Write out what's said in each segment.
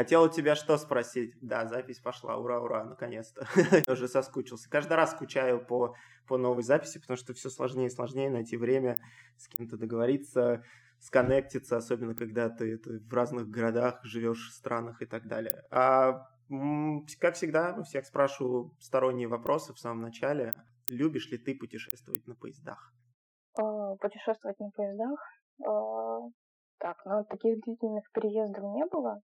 Хотел у тебя что спросить? Да, запись пошла, ура, ура, наконец-то. Я уже соскучился. Каждый раз скучаю по, по новой записи, потому что все сложнее и сложнее найти время с кем-то договориться, сконнектиться, особенно когда ты, ты в разных городах живешь, странах и так далее. А как всегда, у всех спрашиваю сторонние вопросы в самом начале. Любишь ли ты путешествовать на поездах? А, путешествовать на поездах? А, так, ну таких длительных переездов не было.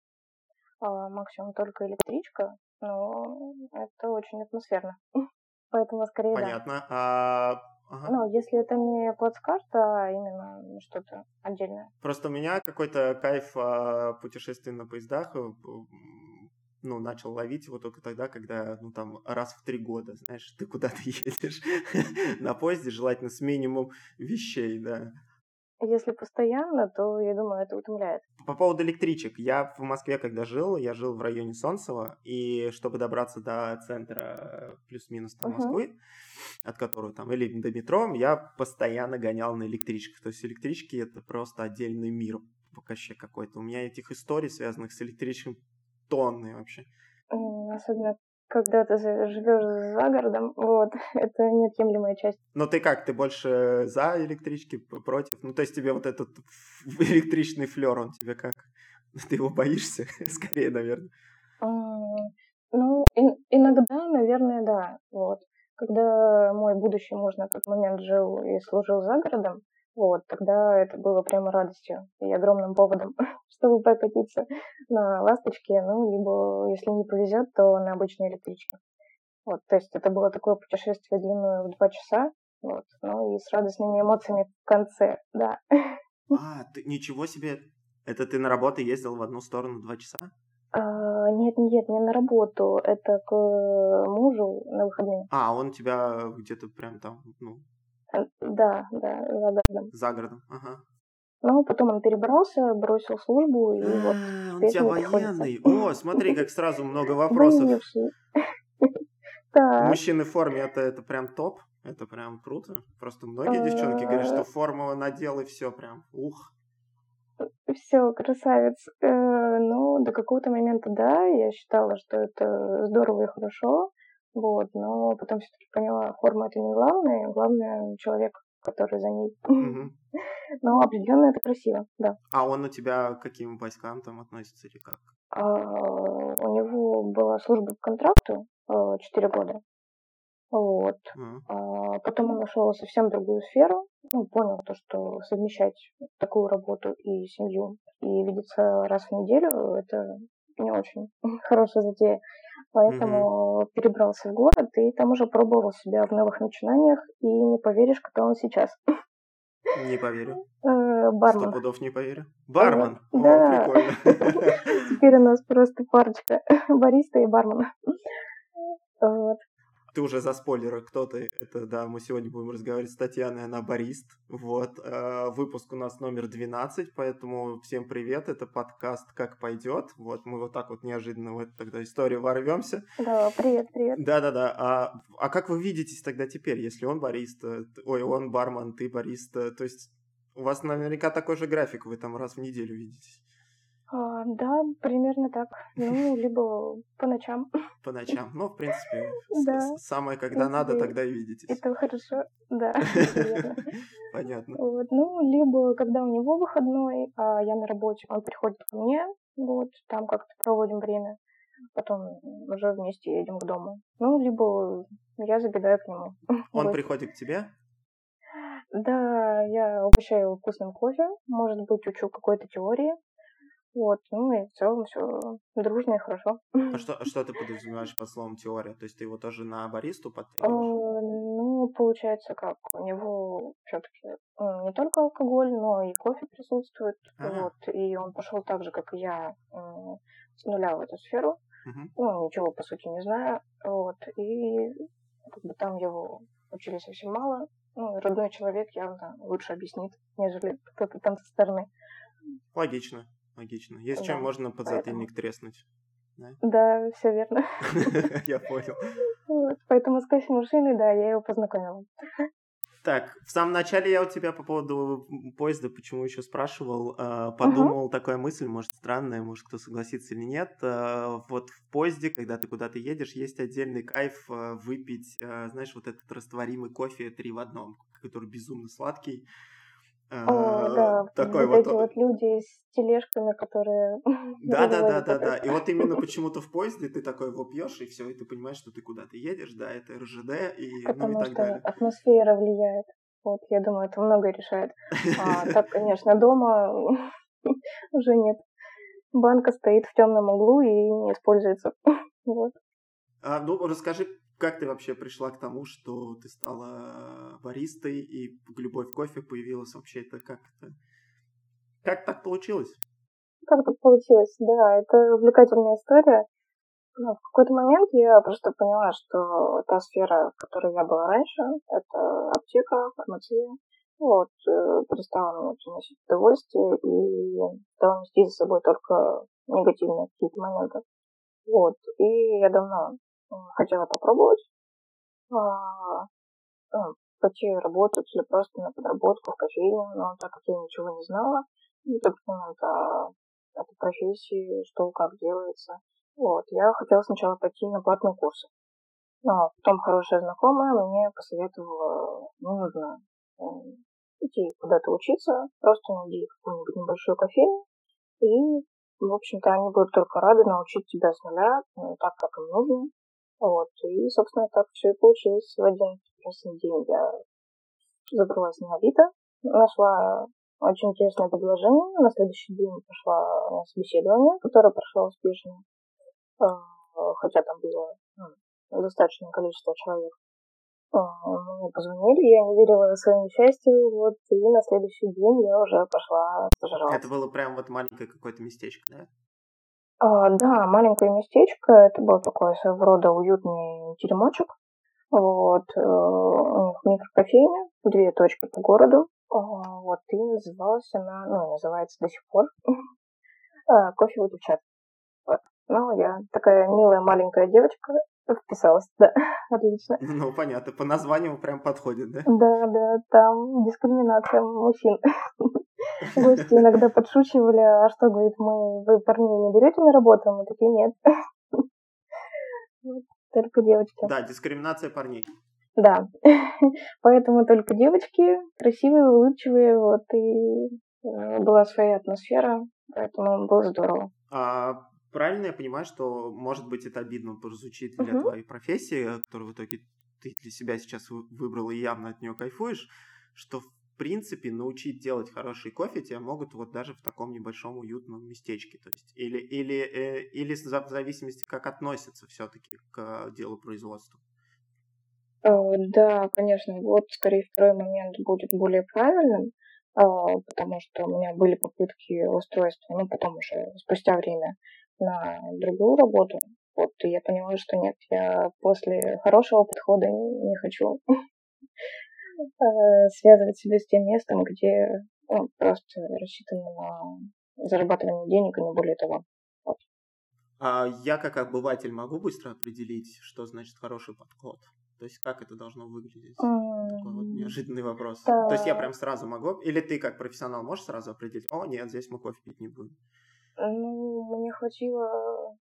А, максимум только электричка, но это очень атмосферно. Поэтому скорее Понятно. да. А Ага. Ну, если это не плацкарт, а именно что-то отдельное. Просто у меня какой-то кайф а, путешествий на поездах э, ну, начал ловить его только тогда, когда, ну, там, раз в три года, знаешь, ты куда-то едешь на поезде, желательно с минимум вещей, да. Если постоянно, то, я думаю, это утомляет. По поводу электричек. Я в Москве, когда жил, я жил в районе Солнцева, и чтобы добраться до центра плюс-минус там, uh-huh. Москвы, от которого там, или до метро, я постоянно гонял на электричках. То есть электрички — это просто отдельный мир вообще какой-то. У меня этих историй, связанных с электричками, тонны вообще. Особенно когда ты живешь за городом, вот, это неотъемлемая часть. Но ты как, ты больше за электрички, против? Ну, то есть тебе вот этот электричный флер, он тебе как? Ты его боишься? Скорее, наверное. Ну, иногда, наверное, да, вот. Когда мой будущий муж на тот момент жил и служил за городом, вот, тогда это было прямо радостью и огромным поводом, чтобы прокатиться на ласточке, ну, либо, если не повезет, то на обычной электричке. Вот, то есть это было такое путешествие длиной в два часа, вот, ну и с радостными эмоциями в конце, да. А, ты, ничего себе, это ты на работу ездил в одну сторону два часа? А, нет, нет, не на работу, это к мужу на выходные. А, он тебя где-то прям там, ну, да, да, за городом. За городом, ага. Ну, потом он перебрался, бросил службу, и вот а, Он у тебя военный. О, смотри, как сразу много вопросов. Мужчины в форме, это, это прям топ. Это прям круто. Просто многие девчонки говорят, что форму надел и все прям, ух. Все, красавец. Э, ну, до какого-то момента, да, я считала, что это здорово и хорошо. Вот, но потом все-таки поняла, форма это не главное, главное человек, который за ней. Но определенно это красиво, да. А он у тебя к каким войскам там относится или как? А, у него была служба по контракту э, четыре года. Вот. А, потом он нашел совсем другую сферу. Ну, понял то, что совмещать такую работу и семью и видеться раз в неделю это не очень хорошая затея. Поэтому mm-hmm. перебрался в город и там уже пробовал себя в новых начинаниях. И не поверишь, кто он сейчас. Не поверю. Э, бармен. Сто пудов не поверю. Бармен? Да. прикольно. Теперь у нас просто парочка бариста и бармен. Вот ты уже за спойлеры, кто ты. Это, да, мы сегодня будем разговаривать с Татьяной, она барист. Вот, э, выпуск у нас номер 12, поэтому всем привет, это подкаст «Как пойдет». Вот, мы вот так вот неожиданно в эту тогда историю ворвемся. Да, привет, привет. Да-да-да, а, а как вы видитесь тогда теперь, если он барист, э, ой, он бармен, ты барист, то есть у вас наверняка такой же график, вы там раз в неделю видитесь. А, да, примерно так. Ну, либо по ночам. По ночам. Ну, в принципе, да. самое, когда надо, тогда и видитесь. Это хорошо, да. Понятно. Вот. Ну, либо когда у него выходной, а я на работе, он приходит ко мне, вот, там как-то проводим время, потом уже вместе едем к дому. Ну, либо я забегаю к нему. Он вот. приходит к тебе? Да, я угощаю его вкусным кофе, может быть, учу какой-то теории, вот, ну и в целом все дружно и хорошо. А что, а что ты подразумеваешь под словом теория? То есть ты его тоже на баристу а, подтягиваешь? Ну, получается как, у него все-таки не только алкоголь, но и кофе присутствует. Ага. Вот, и он пошел так же, как и я, с нуля в эту сферу. Угу. Ну, ничего, по сути, не знаю. Вот, и как бы там его учили совсем мало. Ну, родной человек явно лучше объяснит, нежели кто-то там со стороны. Логично. Логично. Есть да. чем можно подзатыльник Поэтому... треснуть. Да, да все верно. Я понял. Вот. Поэтому с кофемашиной, да, я его познакомила. Так, в самом начале я у тебя по поводу поезда, почему еще спрашивал, э, подумал, uh-huh. такая мысль, может, странная, может, кто согласится или нет. Э, вот в поезде, когда ты куда-то едешь, есть отдельный кайф э, выпить, знаешь, вот этот растворимый кофе три в одном, который безумно сладкий. О, да, такой вот, эти вот люди с тележками, которые... Да, да, да, да, да. И вот именно почему-то в поезде ты такой его пьешь, и все, и ты понимаешь, что ты куда-то едешь, да, это РЖД, и, Потому ну, и так что далее. атмосфера влияет. Вот, я думаю, это многое решает. А, так, конечно, дома уже нет. Банка стоит в темном углу и не используется. Вот. А, ну, расскажи как ты вообще пришла к тому, что ты стала баристой и любовь к кофе появилась вообще? Это как это? Как так получилось? Как так получилось? Да, это увлекательная история. Ну, в какой-то момент я просто поняла, что та сфера, в которой я была раньше, это аптека, фармация, вот, э, перестала мне приносить удовольствие и стала нести за собой только негативные какие-то моменты. Вот, и я давно хотела попробовать а, ну, пойти работать или просто на подработку в кофейню, но так как я ничего не знала, не так момент о этой профессии, что как делается, вот, я хотела сначала пойти на платные курсы. Но потом хорошая знакомая мне посоветовала, не нужно э, идти куда-то учиться, просто найди какую-нибудь небольшую кофейню, и, в общем-то, они будут только рады научить тебя с нуля, ну, так, как им нужно, вот. И, собственно, так все и получилось. В один прекрасный день я забралась на Авито, нашла очень интересное предложение. На следующий день пошла на собеседование, которое прошло успешно. А, хотя там было ну, достаточное количество человек. А, мне позвонили, я не верила своему счастью, вот, и на следующий день я уже пошла стажироваться. Это было прям вот маленькое какое-то местечко, да? А, да, маленькое местечко. Это был такой своего рода уютный теремочек. Вот, э, у них микрокофейня, две точки по городу. А, вот, и называлась она, ну, называется до сих пор, а, кофе девчат. Вот. Ну, я такая милая маленькая девочка, вписалась, да, отлично. Ну, понятно, по названию прям подходит, да? Да, да, там дискриминация мужчин. Гости иногда подшучивали, а что, говорит, мы, вы парней не берете на работу? Мы такие, нет. Только девочки. Да, дискриминация парней. Да. Поэтому только девочки, красивые, улыбчивые, вот, и э, была своя атмосфера, поэтому было здорово. А правильно я понимаю, что, может быть, это обидно прозвучит для uh-huh. твоей профессии, которую в итоге ты для себя сейчас выбрала и явно от нее кайфуешь, что принципе, научить делать хороший кофе тебя могут вот даже в таком небольшом уютном местечке. То есть, или, или, э, или в зависимости, как относятся все-таки к делу производства. Э, да, конечно. Вот, скорее, второй момент будет более правильным, э, потому что у меня были попытки устройства, ну, потом уже спустя время на другую работу. Вот, и я поняла, что нет, я после хорошего подхода не хочу Э, связывать себя с тем местом, где ну, просто рассчитано на зарабатывание денег, и не более того. Вот. А я как обыватель могу быстро определить, что значит хороший подход? То есть как это должно выглядеть? Такой вот неожиданный вопрос. Да. То есть я прям сразу могу? Или ты как профессионал можешь сразу определить? О, нет, здесь мы кофе пить не будем. Ну, мне хватило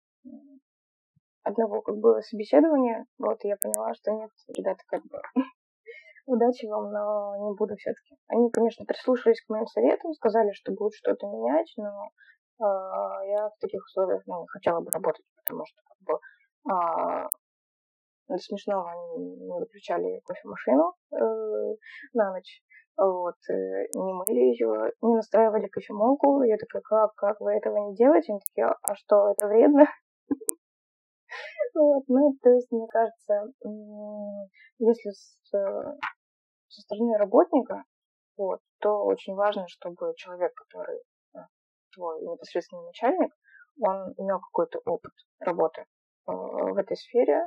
одного как бы собеседования, вот, и я поняла, что нет, ребята, как бы удачи вам, но не буду все-таки. Они, конечно, прислушались к моим советам, сказали, что будет что-то менять, но э, я в таких условиях ну, не хотела бы работать, потому что как бы э, до смешного они не выключали кофемашину э, на ночь, вот, э, не мыли ее, не настраивали кофемолку. Я такая, как, как вы этого не делаете? Они такие, а что, это вредно? Вот, ну, то есть, мне кажется, если с со стороны работника, вот, то очень важно, чтобы человек, который э, твой непосредственный начальник, он имел какой-то опыт работы э, в этой сфере,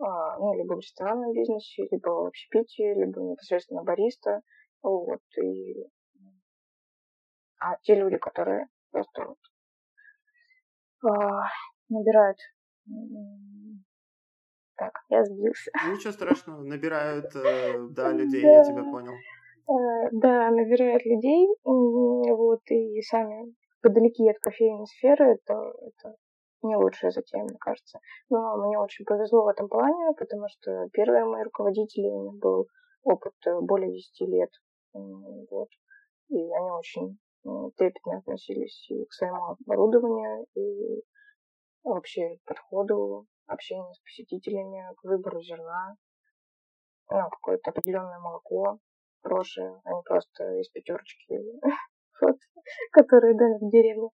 а, ну, либо в ресторанном бизнесе, либо в общепитии, либо непосредственно бариста, вот, и а те люди, которые просто вот, а, набирают так, я сбился. Ничего страшного, набирают, э, да, людей, я тебя понял. Э, да, набирают людей, вот, и сами подалеки от кофейной сферы, это, это не лучшая затея, мне кажется. Но мне очень повезло в этом плане, потому что первые мои руководители, у них был опыт э, более 10 лет. Вот. И они очень трепетно относились и к своему оборудованию, и вообще к подходу, общению с посетителями, к выбору зерна, ну, какое-то определенное молоко хорошее, а не просто из пятерочки, вот, которые дали в деревне.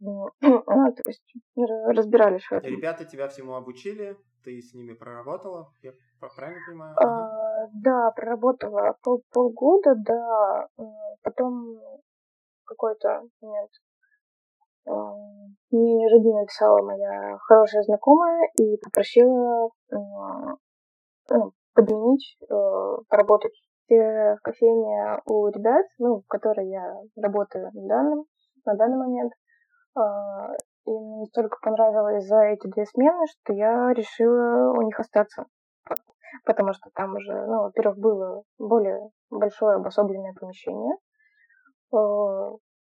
Ну, то есть разбирались в этом. Ребята тебя всему обучили, ты с ними проработала, я правильно понимаю? А, да, проработала пол, полгода, да. Потом какой-то момент мне неожиданно написала моя хорошая знакомая и попросила ну, подменить, э, поработать в кофейне у ребят, ну, в которой я работаю на данном, на данный момент. А, и мне настолько понравилось за эти две смены, что я решила у них остаться. Потому что там уже, ну, во-первых, было более большое обособленное помещение.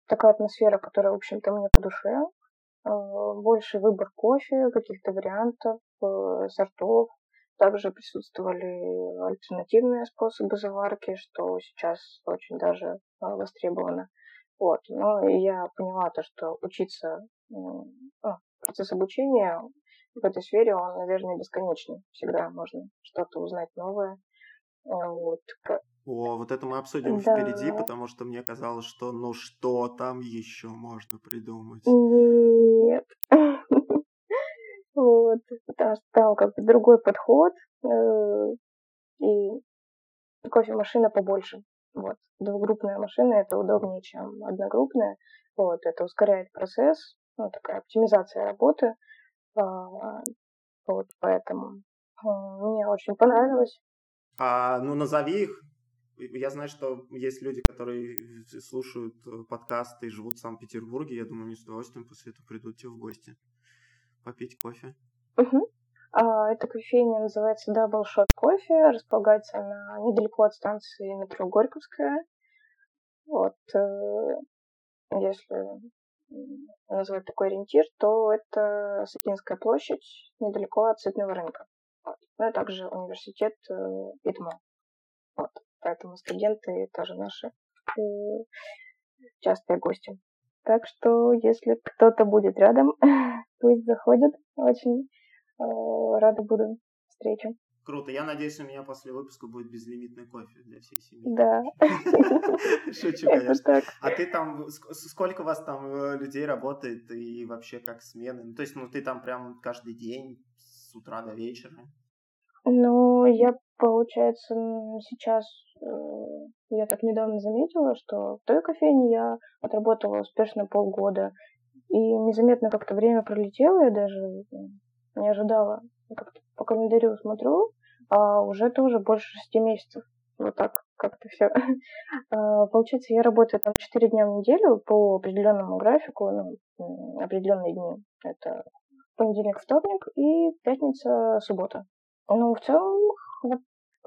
А, такая атмосфера, которая, в общем-то, мне по душе. А, больше выбор кофе, каких-то вариантов, э, сортов. Также присутствовали альтернативные способы заварки, что сейчас очень даже востребовано. Вот. Но я поняла то, что учиться, ну, процесс обучения в этой сфере, он, наверное, бесконечный. Всегда можно что-то узнать новое. Вот. О, вот это мы обсудим да. впереди, потому что мне казалось, что ну что там еще можно придумать? Нет. Вот, потому что там как бы другой подход, э, и кофемашина побольше. Вот. Двухгруппная машина это удобнее, чем одногруппная. Вот. Это ускоряет процесс, ну, такая оптимизация работы. А, вот, поэтому мне очень понравилось. А, ну, назови их. Я знаю, что есть люди, которые слушают э, подкасты и живут в Санкт-Петербурге. Я думаю, они с удовольствием после этого придут тебе в гости попить кофе. Угу. А, эта кофейня называется Double Shot Coffee, располагается она недалеко от станции метро Горьковская. Вот, э, если назвать такой ориентир, то это Сатинская площадь, недалеко от Сытного рынка. Вот. Ну и также университет э, ИТМО. Вот. Поэтому студенты тоже наши э, частые гости. Так что, если кто-то будет рядом, пусть заходит. Очень э, рада буду встрече. Круто. Я надеюсь, у меня после выпуска будет безлимитный кофе для всей семьи. Да. Шучу, конечно. А ты там, сколько у вас там э, людей работает и вообще как смены? Ну, то есть, ну, ты там прям каждый день с утра до вечера? Ну, я, получается, сейчас, я так недавно заметила, что в той кофейне я отработала успешно полгода, и незаметно как-то время пролетело, я даже не ожидала. Как-то по календарю смотрю, а уже тоже больше шести месяцев. Вот так как-то все. А, получается, я работаю там 4 дня в неделю по определенному графику, ну, определенные дни. Это понедельник, вторник и пятница, суббота. Ну, в целом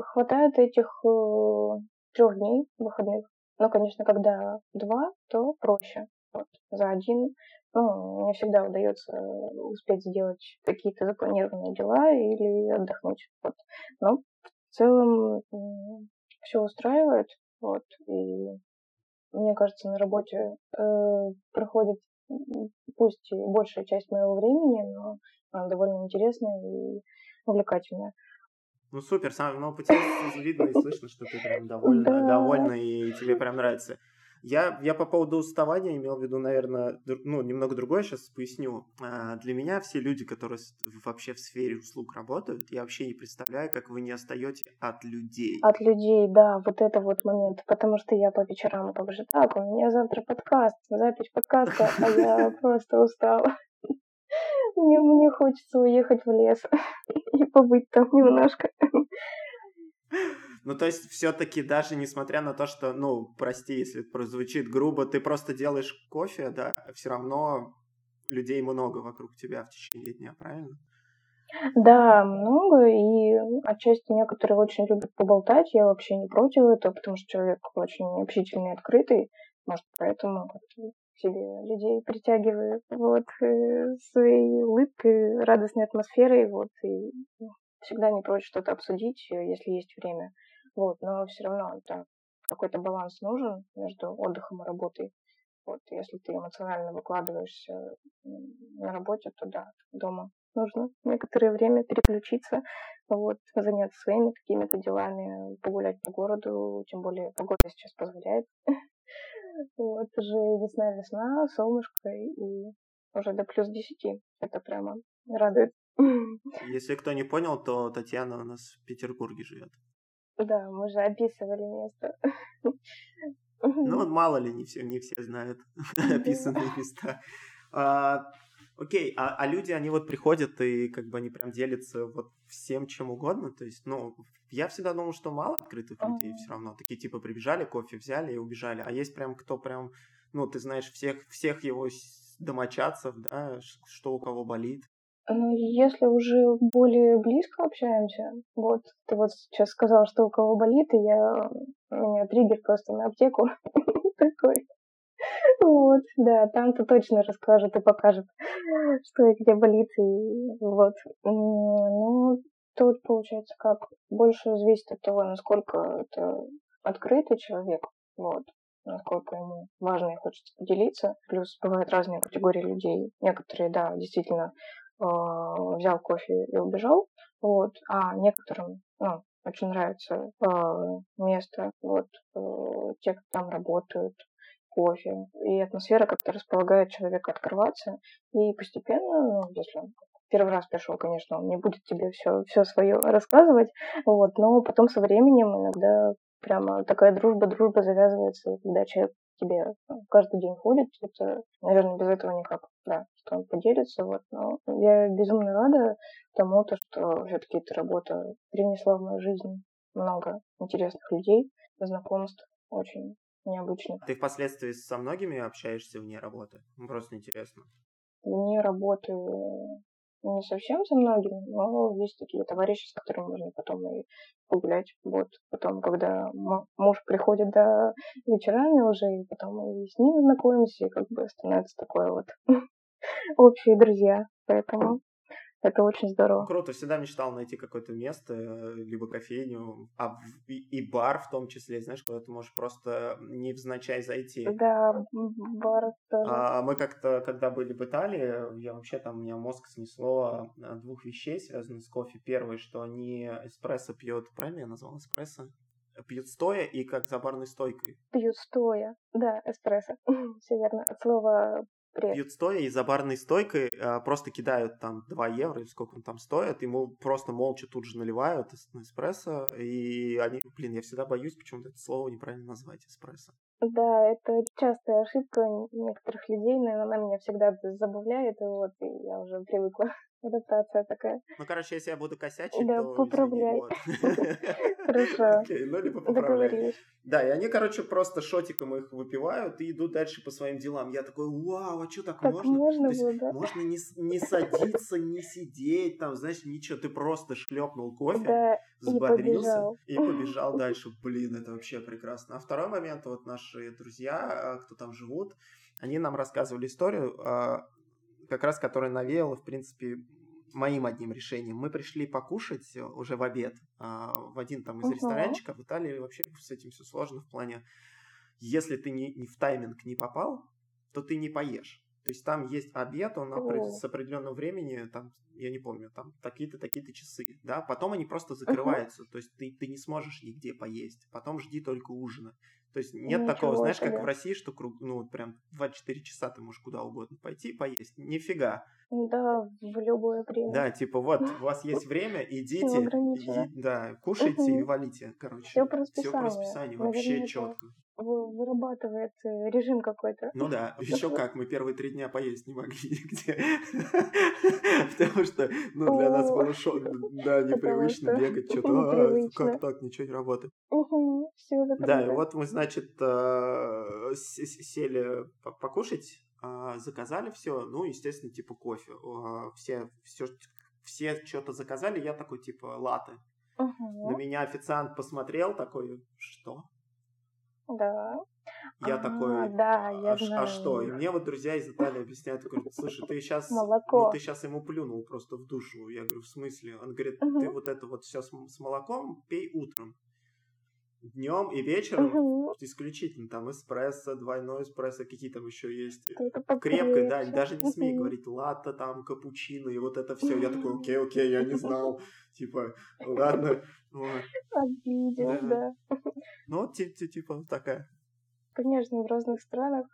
хватает этих э, трех дней выходных. Ну, конечно, когда два, то проще. Вот. За один ну, мне всегда удается успеть сделать какие-то запланированные дела или отдохнуть. Вот. Но в целом все устраивает. Вот. И мне кажется, на работе э, проходит пусть и большая часть моего времени, но она довольно интересная и увлекательная. Ну супер, сам, ну по тебе видно и слышно, что ты прям довольна, да. довольна и тебе прям нравится. Я, я по поводу уставания имел в виду, наверное, ну, немного другое сейчас поясню. А, для меня все люди, которые вообще в сфере услуг работают, я вообще не представляю, как вы не остаете от людей. От людей, да, вот это вот момент. Потому что я по вечерам говорю, так, у меня завтра подкаст, запись подкаста, а я просто устала. Мне, мне хочется уехать в лес и побыть там немножко. Ну, то есть, все-таки даже несмотря на то, что, ну, прости, если прозвучит грубо, ты просто делаешь кофе, да, все равно людей много вокруг тебя в течение дня, правильно? Да, много, и отчасти некоторые очень любят поболтать, я вообще не против этого, потому что человек очень общительный, открытый, может, поэтому себе людей притягиваю вот э, своей улыбкой, радостной атмосферой, вот, и всегда не прочь что-то обсудить, э, если есть время, вот, но все равно да, какой-то баланс нужен между отдыхом и работой, вот, если ты эмоционально выкладываешься на работе, то да, дома нужно некоторое время переключиться, вот, заняться своими какими-то делами, погулять по городу, тем более погода сейчас позволяет. Вот, уже весна-весна, солнышко и уже до плюс десяти. Это прямо радует. Если кто не понял, то Татьяна у нас в Петербурге живет. Да, мы же описывали место. Ну, мало ли, не все, не все знают описанные места. А, окей, а, а люди, они вот приходят и как бы они прям делятся вот всем чем угодно. То есть, ну, я всегда думал, что мало открытых людей все равно. Такие типа прибежали, кофе взяли и убежали. А есть прям кто прям, ну, ты знаешь всех, всех его домочадцев, да, что у кого болит. Ну, если уже более близко общаемся, вот ты вот сейчас сказал, что у кого болит, и я у меня триггер просто на аптеку такой. Вот, да, там-то точно расскажет и покажет, что и где болит, и вот. Ну, тут получается как, больше зависит от того, насколько это открытый человек, вот, насколько ему важно и хочется поделиться. Плюс бывают разные категории людей. Некоторые, да, действительно э, взял кофе и убежал, вот, а некоторым, ну, очень нравится э, место, вот, э, те, кто там работают, кофе, и атмосфера как-то располагает человека открываться, и постепенно, ну, если он первый раз пришел, конечно, он не будет тебе все, все свое рассказывать, вот, но потом со временем иногда прямо такая дружба-дружба завязывается, когда человек тебе ну, каждый день ходит, это, наверное, без этого никак, да, что он поделится, вот, но я безумно рада тому, то, что все-таки эта работа принесла в мою жизнь много интересных людей, знакомств, очень необычных. Ты впоследствии со многими общаешься вне работы? Просто интересно. Вне работы не совсем со многими, но есть такие товарищи, с которыми можно потом и погулять. Вот потом, когда муж приходит до вечерами уже, и потом и с ним знакомимся, и как бы становится такое вот общие друзья. Поэтому это очень здорово. Круто, всегда мечтал найти какое-то место, э, либо кофейню, а и, и бар в том числе, знаешь, куда ты можешь просто невзначай зайти. Да, бар тоже. А мы как-то, когда были в Италии, я вообще там, у меня мозг снесло двух вещей, связанных с кофе. Первое, что они эспрессо пьют, правильно я назвал эспрессо? Пьют стоя и как за барной стойкой. Пьют стоя, да, эспрессо, все верно. От слова Привет. пьют стоя и за барной стойкой а, просто кидают там 2 евро или сколько он там стоит, ему просто молча тут же наливают на эспрессо, и они, блин, я всегда боюсь почему-то это слово неправильно назвать, эспрессо. Да, это частая ошибка некоторых людей, но она меня всегда забавляет, и вот и я уже привыкла адаптация такая. Ну, короче, если я буду косячить, да, то... поправляй. Хорошо. Ну либо поправляй. Да, и они, короче, просто шотиком их выпивают и идут дальше по своим делам. Я такой, вау, а что так, можно? можно, да? можно не, садиться, не сидеть, там, знаешь, ничего, ты просто шлепнул кофе, взбодрился и побежал. и побежал дальше. Блин, это вообще прекрасно. А второй момент, вот наши друзья, а, кто там живут, они нам рассказывали историю, а, как раз которая навеяла, в принципе, моим одним решением. Мы пришли покушать уже в обед а, в один там из uh-huh. ресторанчиков. В Италии вообще с этим все сложно в плане, если ты не, не в тайминг не попал, то ты не поешь. То есть там есть обед, он oh. с определенного времени, там, я не помню, там такие-то, такие-то часы, да, потом они просто закрываются, uh-huh. то есть ты, ты не сможешь нигде поесть, потом жди только ужина. То есть нет Ничего такого, знаешь, себе. как в России, что круг, ну, вот прям 24 часа ты можешь куда угодно пойти и поесть. Нифига. Да, в любое время. Да, типа вот, у вас есть время, идите, и, да, кушайте и валите, короче. Все по расписанию. Все по расписанию, вообще четко. Вырабатывает э, режим какой-то. Ну да, еще как, мы первые три дня поесть не могли нигде. Потому что, ну, для нас было шок, да, непривычно бегать, что-то, «А, как так, ничего не работает. Да, и вот мы, значит, э, сели покушать, заказали все, ну, естественно, типа кофе. А, все, все, все что-то заказали, я такой, типа, латы. Угу. На меня официант посмотрел, такой, что? Да. Я А, такой, да, я а, ш- а что? И знаю. мне вот друзья из Италии объясняют, говорят, слушай, ты сейчас, ну Молоко. ты сейчас ему плюнул просто в душу. Я говорю, в смысле? Он говорит, ты Мгм. вот это вот сейчас с молоком пей утром. Днем и вечером Мгм. исключительно там эспрессо, двойной эспрессо, какие там еще есть. Что-то Крепкой, да, даже не смей Мгм. говорить латте, там, капучино и вот это все. Я такой, окей, окей, я не знал. Типа, ладно. Вот. Обидел, Да. Ну, вот, ти- ти- типа, такая. Конечно, в разных странах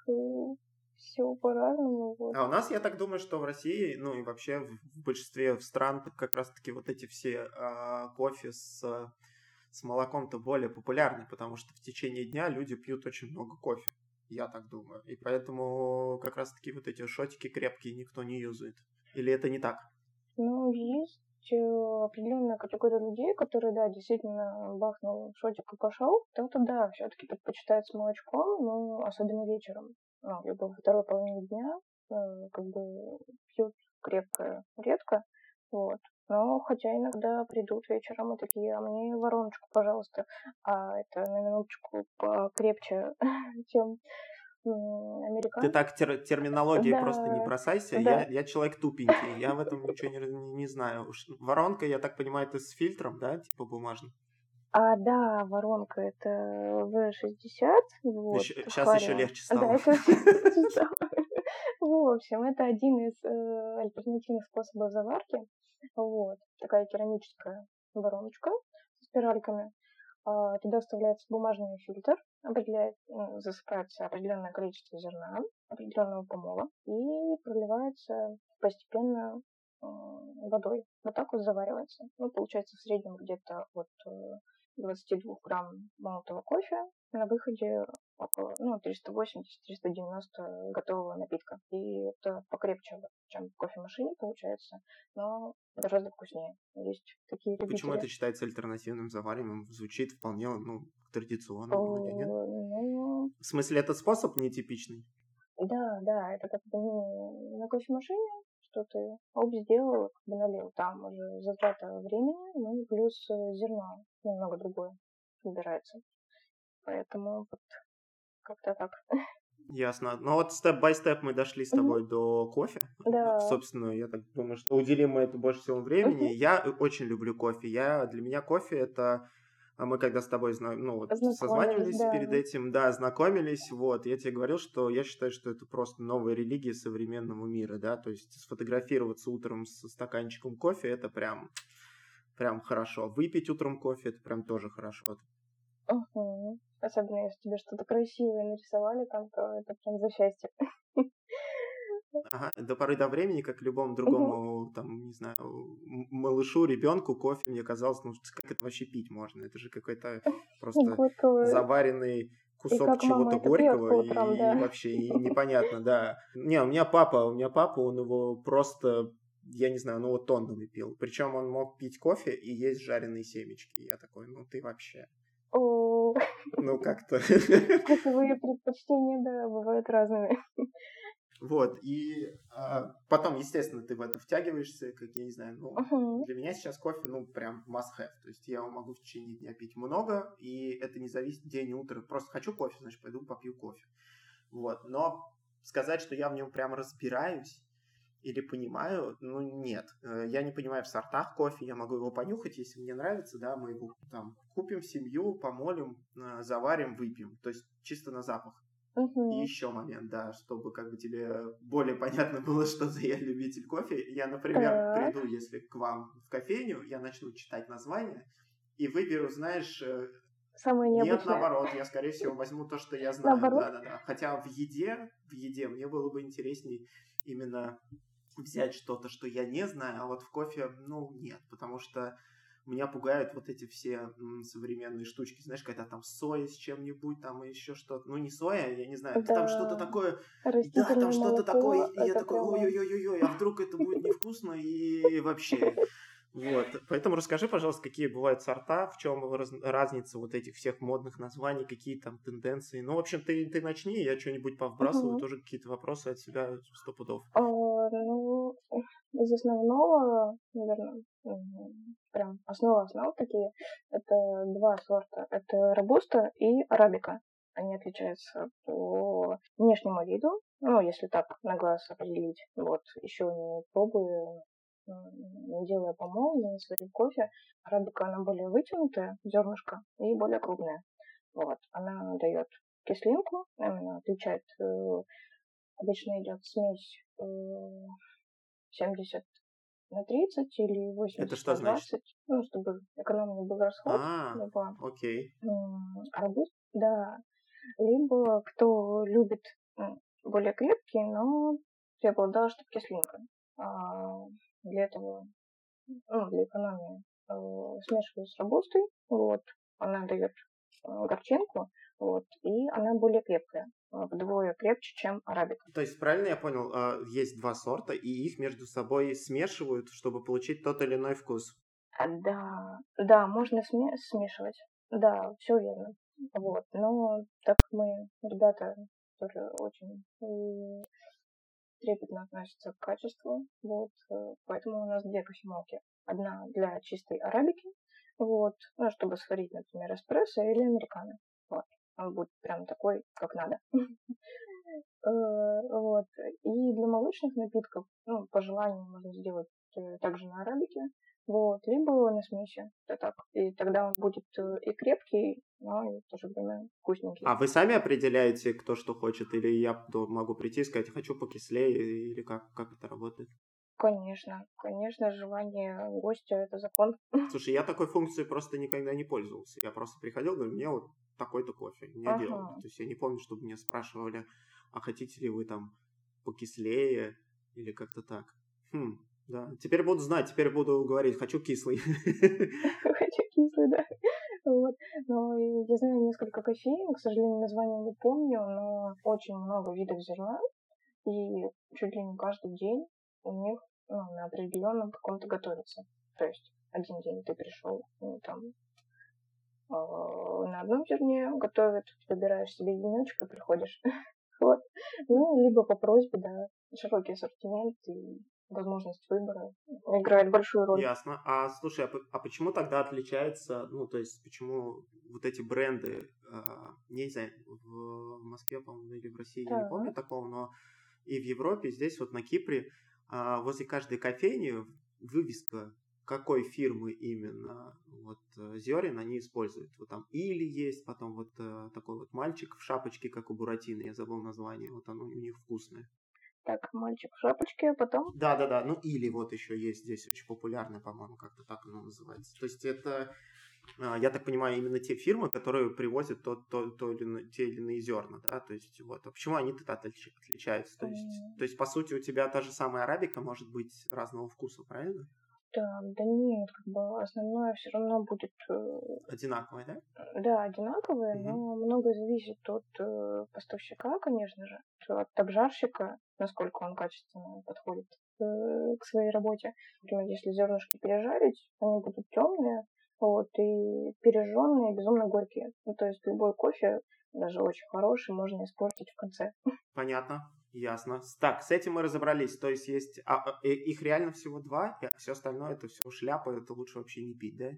все по-разному. Вот. А у нас, я так думаю, что в России, ну и вообще в, большинстве стран как раз-таки вот эти все а, кофе с, с молоком-то более популярны, потому что в течение дня люди пьют очень много кофе. Я так думаю. И поэтому как раз-таки вот эти шотики крепкие никто не юзает. Или это не так? Ну, есть э, определенная категория людей, которые, да, действительно бахнул шотик и пошел. Кто-то, да, все-таки предпочитает с молочком, но особенно вечером. Ну, либо во второй половине дня, э, как бы пьют крепкое редко. Вот. Но хотя иногда придут вечером и такие, а мне вороночку, пожалуйста. А это на минуточку покрепче, чем м, Ты американцы. так тер- терминологией Да, просто не бросайся. да. Я, я человек тупенький. Я в этом ничего не, не, знаю. Уж Воронка, я так понимаю, это с фильтром, да, типа бумажным? А, да, воронка это V60. Вот, сейчас еще легче Да, стало. легче стало. В общем, это один из э, альтернативных способов заварки. Вот, такая керамическая вороночка с спиральками. А, Туда вставляется бумажный фильтр, определяет, засыпается определенное количество зерна, определенного помола и проливается постепенно водой. Вот так вот заваривается. Ну, получается в среднем где-то от э, 22 грамм молотого кофе на выходе ну, 380-390 готового напитка. И это покрепче, чем в кофемашине получается, но гораздо вкуснее. Есть такие любители. Почему это считается альтернативным завариванием? Звучит вполне, ну, традиционно вроде, нет? Ну, В смысле, этот способ нетипичный? да, да, это как бы не на кофемашине, что ты оп, сделал, как бы налил. Там уже затрата времени, ну плюс э, зерно немного другое собирается. Поэтому вот как-то так. Ясно. Ну вот степ-бай-степ мы дошли с тобой до кофе. Да. Собственно, я так думаю, что уделим мы это больше всего времени. Мгм. Я очень люблю кофе. Я, для меня кофе это... а Мы когда с тобой зна- ну, вот, созванивались да. перед этим, да, знакомились, вот, я тебе говорил, что я считаю, что это просто новая религия современного мира, да, то есть сфотографироваться утром со стаканчиком кофе, это прям, прям хорошо. Выпить утром кофе, это прям тоже хорошо. Мгм. Особенно если тебе что-то красивое нарисовали там, то это прям за счастье. Ага, до поры до времени, как любому другому, там, не знаю, малышу, ребенку кофе, мне казалось, ну, как это вообще пить можно? Это же какой-то просто Горького. заваренный кусок чего-то горького, утрам, и, да. вообще и непонятно, да. Не, у меня папа, у меня папа, он его просто, я не знаю, ну вот тоннами пил. Причем он мог пить кофе и есть жареные семечки. Я такой, ну ты вообще, О, ну как-то... Вкусовые предпочтения, да, бывают разными. Вот, и а, потом, естественно, ты в это втягиваешься, как я не знаю, ну, Мгм. для меня сейчас кофе, ну, прям must-have. То есть я его могу в течение дня пить много, и это не зависит день и утро. Просто хочу кофе, значит, пойду попью кофе. Вот, но сказать, что я в нем прям разбираюсь или понимаю, ну, нет. Э, Я не понимаю в сортах кофе, я могу его понюхать, если мне нравится, да, мы его там купим семью, помолим, э, заварим, выпьем. То есть чисто на запах. Мгм. И еще момент, да, чтобы как бы тебе более понятно было, что за я любитель кофе. Я, например, Так. приду, если к вам в кофейню, я начну читать название и выберу, знаешь, э, Самое нет, необычное. наоборот, я, скорее всего, возьму то, что я знаю. Наоборот? Да-да-да. Хотя в еде, в еде мне было бы интересней именно взять что-то, что я не знаю, а вот в кофе, ну, нет, потому что меня пугают вот эти все современные штучки, знаешь, когда там соя с чем-нибудь, там и еще что-то. Ну, не соя, я не знаю, это там Да. что-то такое, да, там что-то такое, и я такой, ой-ой-ой-ой, а вдруг это будет невкусно и вообще. Вот, поэтому расскажи, пожалуйста, какие бывают сорта, в чем раз- разница вот этих всех модных названий, какие там тенденции. Ну, в общем, ты, ты начни, я что-нибудь повбрасываю, Мгм. тоже какие-то вопросы от себя сто пудов. А, ну, из основного, наверное, прям основа основ такие, это два сорта. Это робуста и арабика. Они отличаются по внешнему виду, ну, если так на глаз определить. Вот, еще не пробую, делая помол, не сварив кофе. Арабика, она более вытянутая, зернышко, и более крупная. Вот, она дает кислинку, она отличает, э, обычно идет смесь э, 70 на 30 или 80 Это что на 20, значит? ну, чтобы экономный был расход. А, либо, окей. арбуз, да. Либо кто любит более крепкий, но преобладала, чтобы кислинка. А для этого, ну, для экономии э, смешиваю с рабустой, вот, она дает э, горчинку, вот, и она более крепкая, э, вдвое крепче, чем арабика. То есть, правильно я понял, есть два сорта, и их между собой смешивают, чтобы получить тот или иной вкус? А, да, да, можно сме- смешивать, да, все верно, вот, но так мы, ребята, тоже очень трепетно относятся к качеству, вот, э, поэтому у нас две кофемолки. Одна для чистой арабики, вот, ну, чтобы сварить, например, эспрессо или американо, вот, он будет прям такой, как надо. Э, вот, и для молочных напитков, ну, по желанию можно сделать э, также на арабике, вот, либо на смеси, это так, и тогда он будет и крепкий, но и в то же время вкусненький. А вы сами определяете, кто что хочет, или я могу прийти и сказать, хочу покислее, или как, как это работает? Конечно, конечно, желание гостя – это закон. Слушай, я такой функцией просто никогда не пользовался. Я просто приходил, говорю, мне вот такой-то кофе, мне ага. делают. То есть я не помню, чтобы меня спрашивали, а хотите ли вы там покислее или как-то так. Хм, да. Теперь буду знать, теперь буду говорить, хочу кислый. Хочу кислый, да. Вот. Но я знаю несколько кофеин, к сожалению, название не помню, но очень много видов зерна. И чуть ли не каждый день у них ну, на определенном каком-то готовится. То есть один день ты пришел, ну, там, э, на одном зерне готовят, выбираешь себе единичку и приходишь. вот. Ну, либо по просьбе, да, широкий ассортимент и возможность выбора играет большую роль. Ясно. А слушай, а, а почему тогда отличается, ну, то есть, почему вот эти бренды, э, не знаю, в Москве, по-моему, или в России, да. я не помню такого, но и в Европе, здесь вот на Кипре, э, возле каждой кофейни вывеска какой фирмы именно вот э, зерен они используют. Вот там или есть, потом вот э, такой вот мальчик в шапочке, как у Буратино, я забыл название, вот оно у них вкусное. Так, мальчик в шапочке, а потом? Да, да, да. Ну или вот еще есть здесь очень популярное, по-моему, как-то так оно называется. То есть это, а, я так понимаю, именно те фирмы, которые привозят то, то, то или, те или иные зерна, да, то есть вот. А почему они тогда отличаются? То есть, то есть, по сути, у тебя та же самая арабика может быть разного вкуса, правильно? Да, да нет, как бы основное все равно будет... Э, одинаковое, да? Да, одинаковое, угу. но многое зависит от э, поставщика, конечно же, от обжарщика, насколько он качественно подходит э, к своей работе. Например, если зернышки пережарить, они будут темные, вот, и пережженные, безумно горькие. Ну, то есть любой кофе, даже очень хороший, можно испортить в конце. Понятно. Ясно. Так, с этим мы разобрались. То есть есть... А, а их реально всего два, а все остальное это все шляпа, это лучше вообще не пить, да?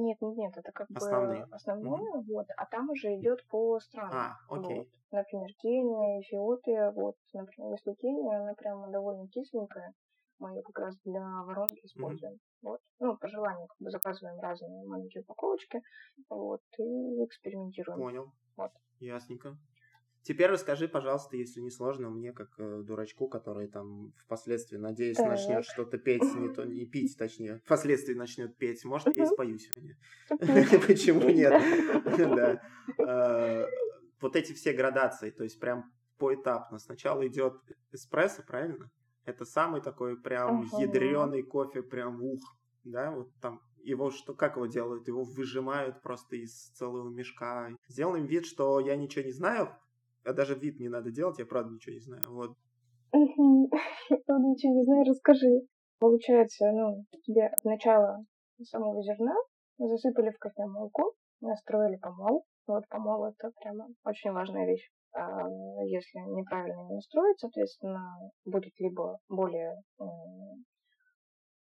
Нет, нет, нет, это как Основные. бы основное, mm-hmm. вот, а там уже идет по странам. А, окей. Вот. Например, Кения, Эфиопия, вот, например, если Кения, она прямо довольно кисленькая, мы ее как раз для воронки используем. Mm-hmm. Вот. Ну, по желанию как бы заказываем разные маленькие упаковочки, вот, и экспериментируем. Понял. Вот. Ясненько. Теперь расскажи, пожалуйста, если не сложно, мне как э, дурачку, который там впоследствии, надеюсь, так. начнет что-то петь, не то не пить, точнее, впоследствии начнет петь. Может, я и спою сегодня. Почему нет? Да. А, вот эти все градации, то есть прям поэтапно. Сначала идет эспрессо, правильно? Это самый такой прям ядреный кофе, прям ух, да, вот там его что, как его делают? Его выжимают просто из целого мешка. Сделаем вид, что я ничего не знаю, а даже вид не надо делать, я правда ничего не знаю. Вот. Правда ничего не знаю, расскажи. Получается, ну, тебе от начала самого зерна засыпали в кофемолку, настроили помол. Вот помол это прямо очень важная вещь. а, если неправильно ее настроить, соответственно, будет либо более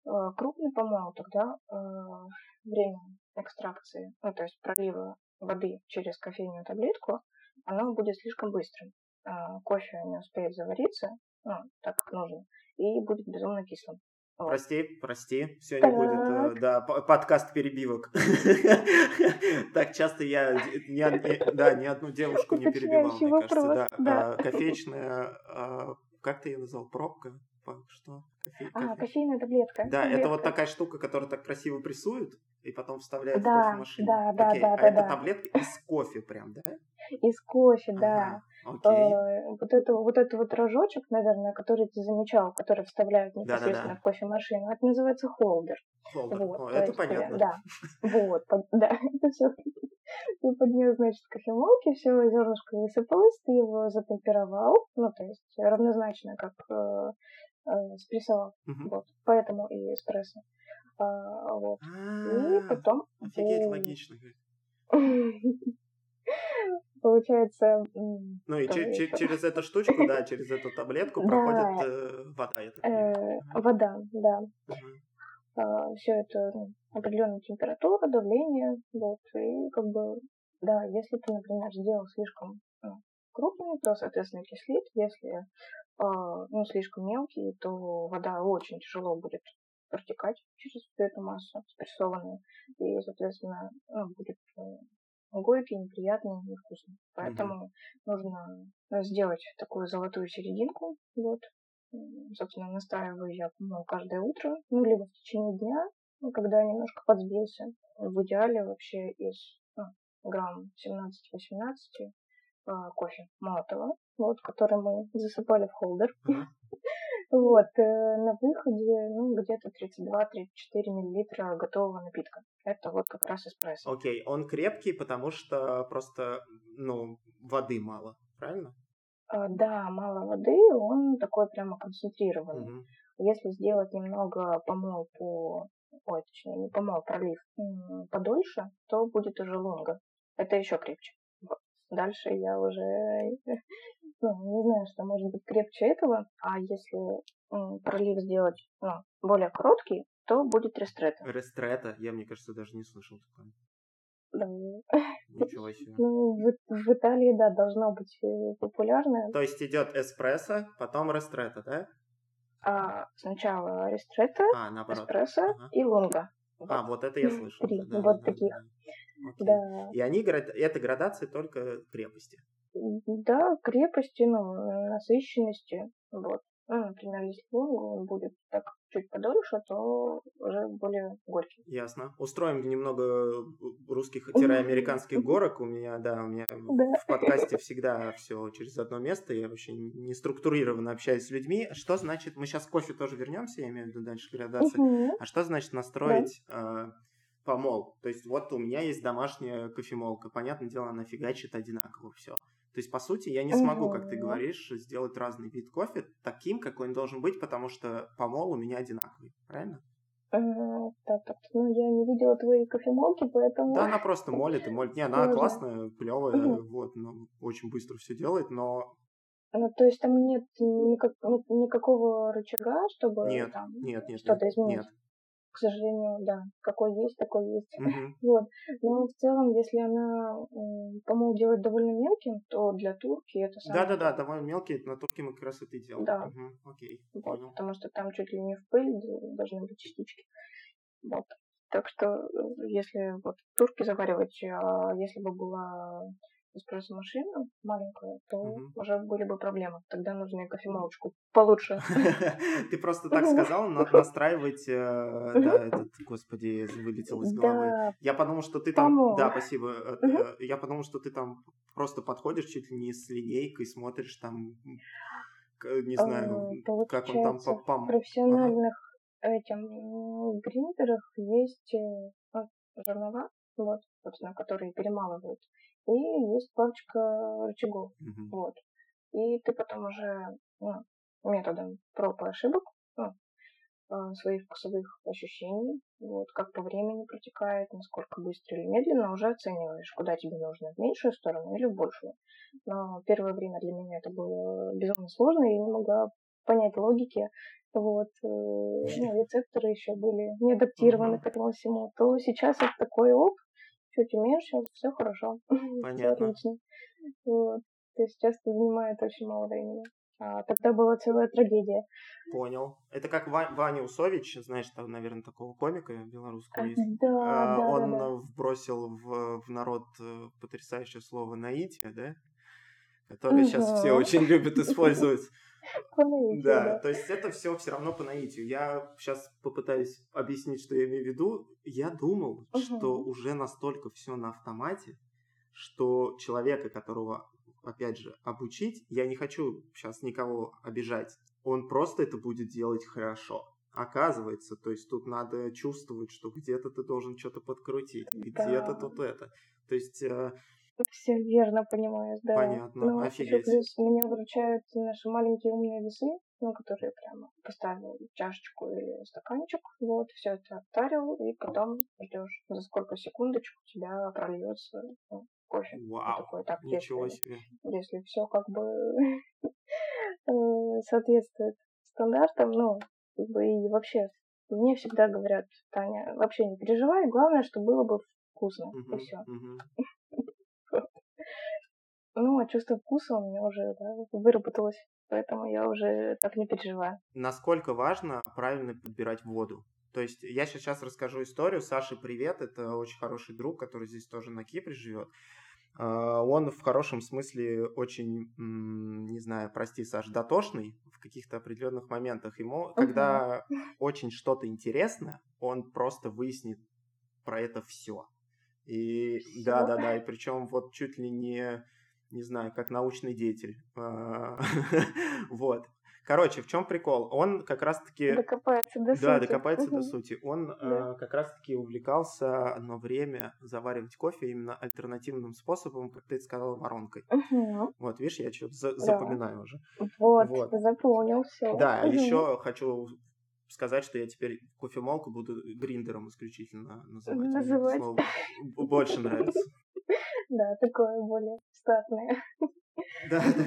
а, крупный помол, тогда а, время экстракции, ну, то есть пролива воды через кофейную таблетку, оно будет слишком быстрым. Кофе не успеет завариться, ну, так как нужно, и будет безумно кислым. Прости, прости, все не будет, э, да, подкаст перебивок. Так часто я, да, ни одну девушку не перебивал, мне кажется, да. А, кофеечная, а, как ты ее назвал, пробка? Что? А, кофейная таблетка. Да, это вот такая штука, которая так красиво прессуют и потом вставляют да, в кофемашину. Да, да, Окей. да, а да, это да. таблетка из кофе прям, да? Из кофе, да. Э, вот это вот это вот рожочек, наверное, который ты замечал, который вставляют непосредственно Да-да-да. в кофемашину, это называется холдер. Холдер. Вот, О, то это есть, понятно. Да, вот, под- да, это все. Ты поднес, значит, кофемолки, все зернышко высыпалось, ты его затемперовал, ну, то есть равнозначно, как э, э, спрессовал. Мгм. Вот, поэтому и эспрессо. А, вот. И А, потом... Офигеть, логично. Получается... Ну и че- че- через эту штучку, да, через эту таблетку проходит э, вода, э, вода, да. Мгм. все это ну, определенная температура, давление, вот, и как бы, да, если ты, например, сделал слишком ну, крупный, то, соответственно, кислит, если а, ну, слишком мелкий, то вода очень тяжело будет протекать через всю эту массу спрессованную, и, соответственно, ну, будет э, горький, неприятный, невкусный. Поэтому нужно э, сделать такую золотую серединку, вот, собственно, настаиваю я, по-моему, каждое утро, ну, либо в течение дня, ну, когда немножко подсбился. В идеале вообще из ну, грамм 17-18 а, кофе молотого, вот, который мы засыпали в холдер. Мгм. Вот, э, на выходе, ну, где-то 32-34 миллилитра готового напитка. Это вот как раз эспрессо. Окей, он крепкий, потому что просто, ну, воды мало, правильно? А, Да, мало воды, он такой прямо концентрированный. Мгм. Если сделать немного помой по... Ой, точнее, не помой, пролив подольше, то будет уже лунга. Это еще крепче. Дальше я уже ну, не знаю, что может быть крепче этого. А если м, пролив сделать ну, более короткий, то будет рестрета. Рестрета, я, мне кажется, даже не слышал такого. Да. Ничего себе. Ну, в, в Италии, да, должно быть э, популярно. То есть идет эспрессо, потом рестрета, да? А сначала рестрета, А, наоборот. эспрессо Ага. и лунга. А, вот это я слышал. Три, да, вот да, таких. да. Окей. Да. И они, это градация только крепости. Да, крепости, ну, насыщенности. Вот. Ну, например, если лунгу он будет так чуть подольше, то уже более горький. Ясно. Устроим немного русских-американских горок. У меня, да, у меня Да. в подкасте всегда все через одно место. Я вообще не структурированно общаюсь с людьми. Что значит, мы сейчас к кофе тоже вернемся, я имею в виду дальше градации. Мгм. А что значит настроить э, помол? То есть вот у меня есть домашняя кофемолка. Понятное дело, она фигачит одинаково все. То есть, по сути, я не смогу, как ты говоришь, сделать разный вид кофе таким, какой он должен быть, потому что помол у меня одинаковый. Правильно? Э, Так, так, ну я не видела твои кофемолки, поэтому... Да, она просто молит и молит. Не, она классная, клевая, Мгм. вот, ну, очень быстро все делает, но Ну, то есть там нет никак- ни- никакого рычага, чтобы нет, там нет, нет, что-то нет, изменить? нет. К сожалению, да. Какой есть, такой есть. Мгм. Вот. Но в целом, если она, по-моему, делает довольно мелким, то для турки это самое Да-да-да, довольно мелкие, на турке мы как раз это и делаем. Да. Мгм, Окей, Вот, понял. потому что там чуть ли не в пыль должны быть частички. Вот. Так что, э, если вот турки заваривать, а если бы была эспрессо-машина маленькая, то Мгм. уже были бы проблемы. Тогда нужно и кофемолочку получше. Ты просто так сказал, на- настраивать, э, да, этот, господи, вылетел из головы. Я подумал, что ты там, да, спасибо. Э, э, Я подумал, что ты там просто подходишь чуть ли не с линейкой, смотришь там, не знаю, э, как он там по- профессиональных этим м, гринтерах есть ну, жернова, вот, собственно, которые перемалывают, и есть парочка рычагов. Мгм. Вот. И ты потом уже ну, методом проб и ошибок ну, э, своих вкусовых ощущений, вот, как по времени протекает, насколько быстро или медленно, уже оцениваешь, куда тебе нужно, в меньшую сторону или в большую. Но первое время для меня это было безумно сложно, я не могла понять логики, вот, э, ну, рецепторы еще были не адаптированы к этому всему, то сейчас это такой оп, чуть уменьшил, все хорошо, все отлично. Вот. То есть сейчас это занимает очень мало времени. А тогда была целая трагедия. Понял. Это как Ва- Ваня Усович, знаешь, там, наверное, такого комика белорусского А, есть. Да, А, да, он да, да. вбросил в, в народ э, потрясающее слово наитие, да? Которое сейчас все очень любят использовать. По наитию, Да, да. то есть это все все равно по наитию. Я сейчас попытаюсь объяснить, что я имею в виду. Я думал, что Мгм. уже настолько все на автомате, что человека, которого, опять же, обучить, я не хочу сейчас никого обижать, он просто это будет делать хорошо. Оказывается, то есть тут надо чувствовать, что где-то ты должен что-то подкрутить, где-то Да. тут это. То есть э, Все верно понимаешь, да. Понятно, Ну, еще офигеть. плюс меня выручают наши маленькие умные весы, ну, которые прямо поставил чашечку или стаканчик, вот, все это оттарил, и потом ждешь, за сколько секундочек у тебя прольется ну, кофе. Вау, такой, так, ничего если, себе. если все как бы э, соответствует стандартам, ну, и вообще, мне всегда говорят, Таня, вообще не переживай, главное, чтобы было бы вкусно, и все. Ну, а чувство вкуса у меня уже да, выработалось, поэтому я уже так не переживаю. насколько важно правильно подбирать воду. То есть я сейчас расскажу историю. Саше привет, это очень хороший друг, который здесь тоже на Кипре живет. А, Он в хорошем смысле очень, не знаю, прости, Саш, дотошный в каких-то определенных моментах. Ему, когда очень что-то интересно, он просто выяснит про это все. И да, да, да, и причем вот чуть ли не, не знаю, как научный деятель. А, Вот. Короче, в чем прикол? Он как раз-таки... Докопается до Да, сути. докопается до сути. Он Да. э, как раз-таки увлекался одно время заваривать кофе именно альтернативным способом, как ты сказала, воронкой. Вот, видишь, я что-то за- Да. запоминаю уже. Вот, Вот. запомнил все. Да, а еще хочу сказать, что я теперь кофемолку буду гриндером исключительно называть. Мне Называть. слово больше нравится. Да, такое более статное. Да, да, да.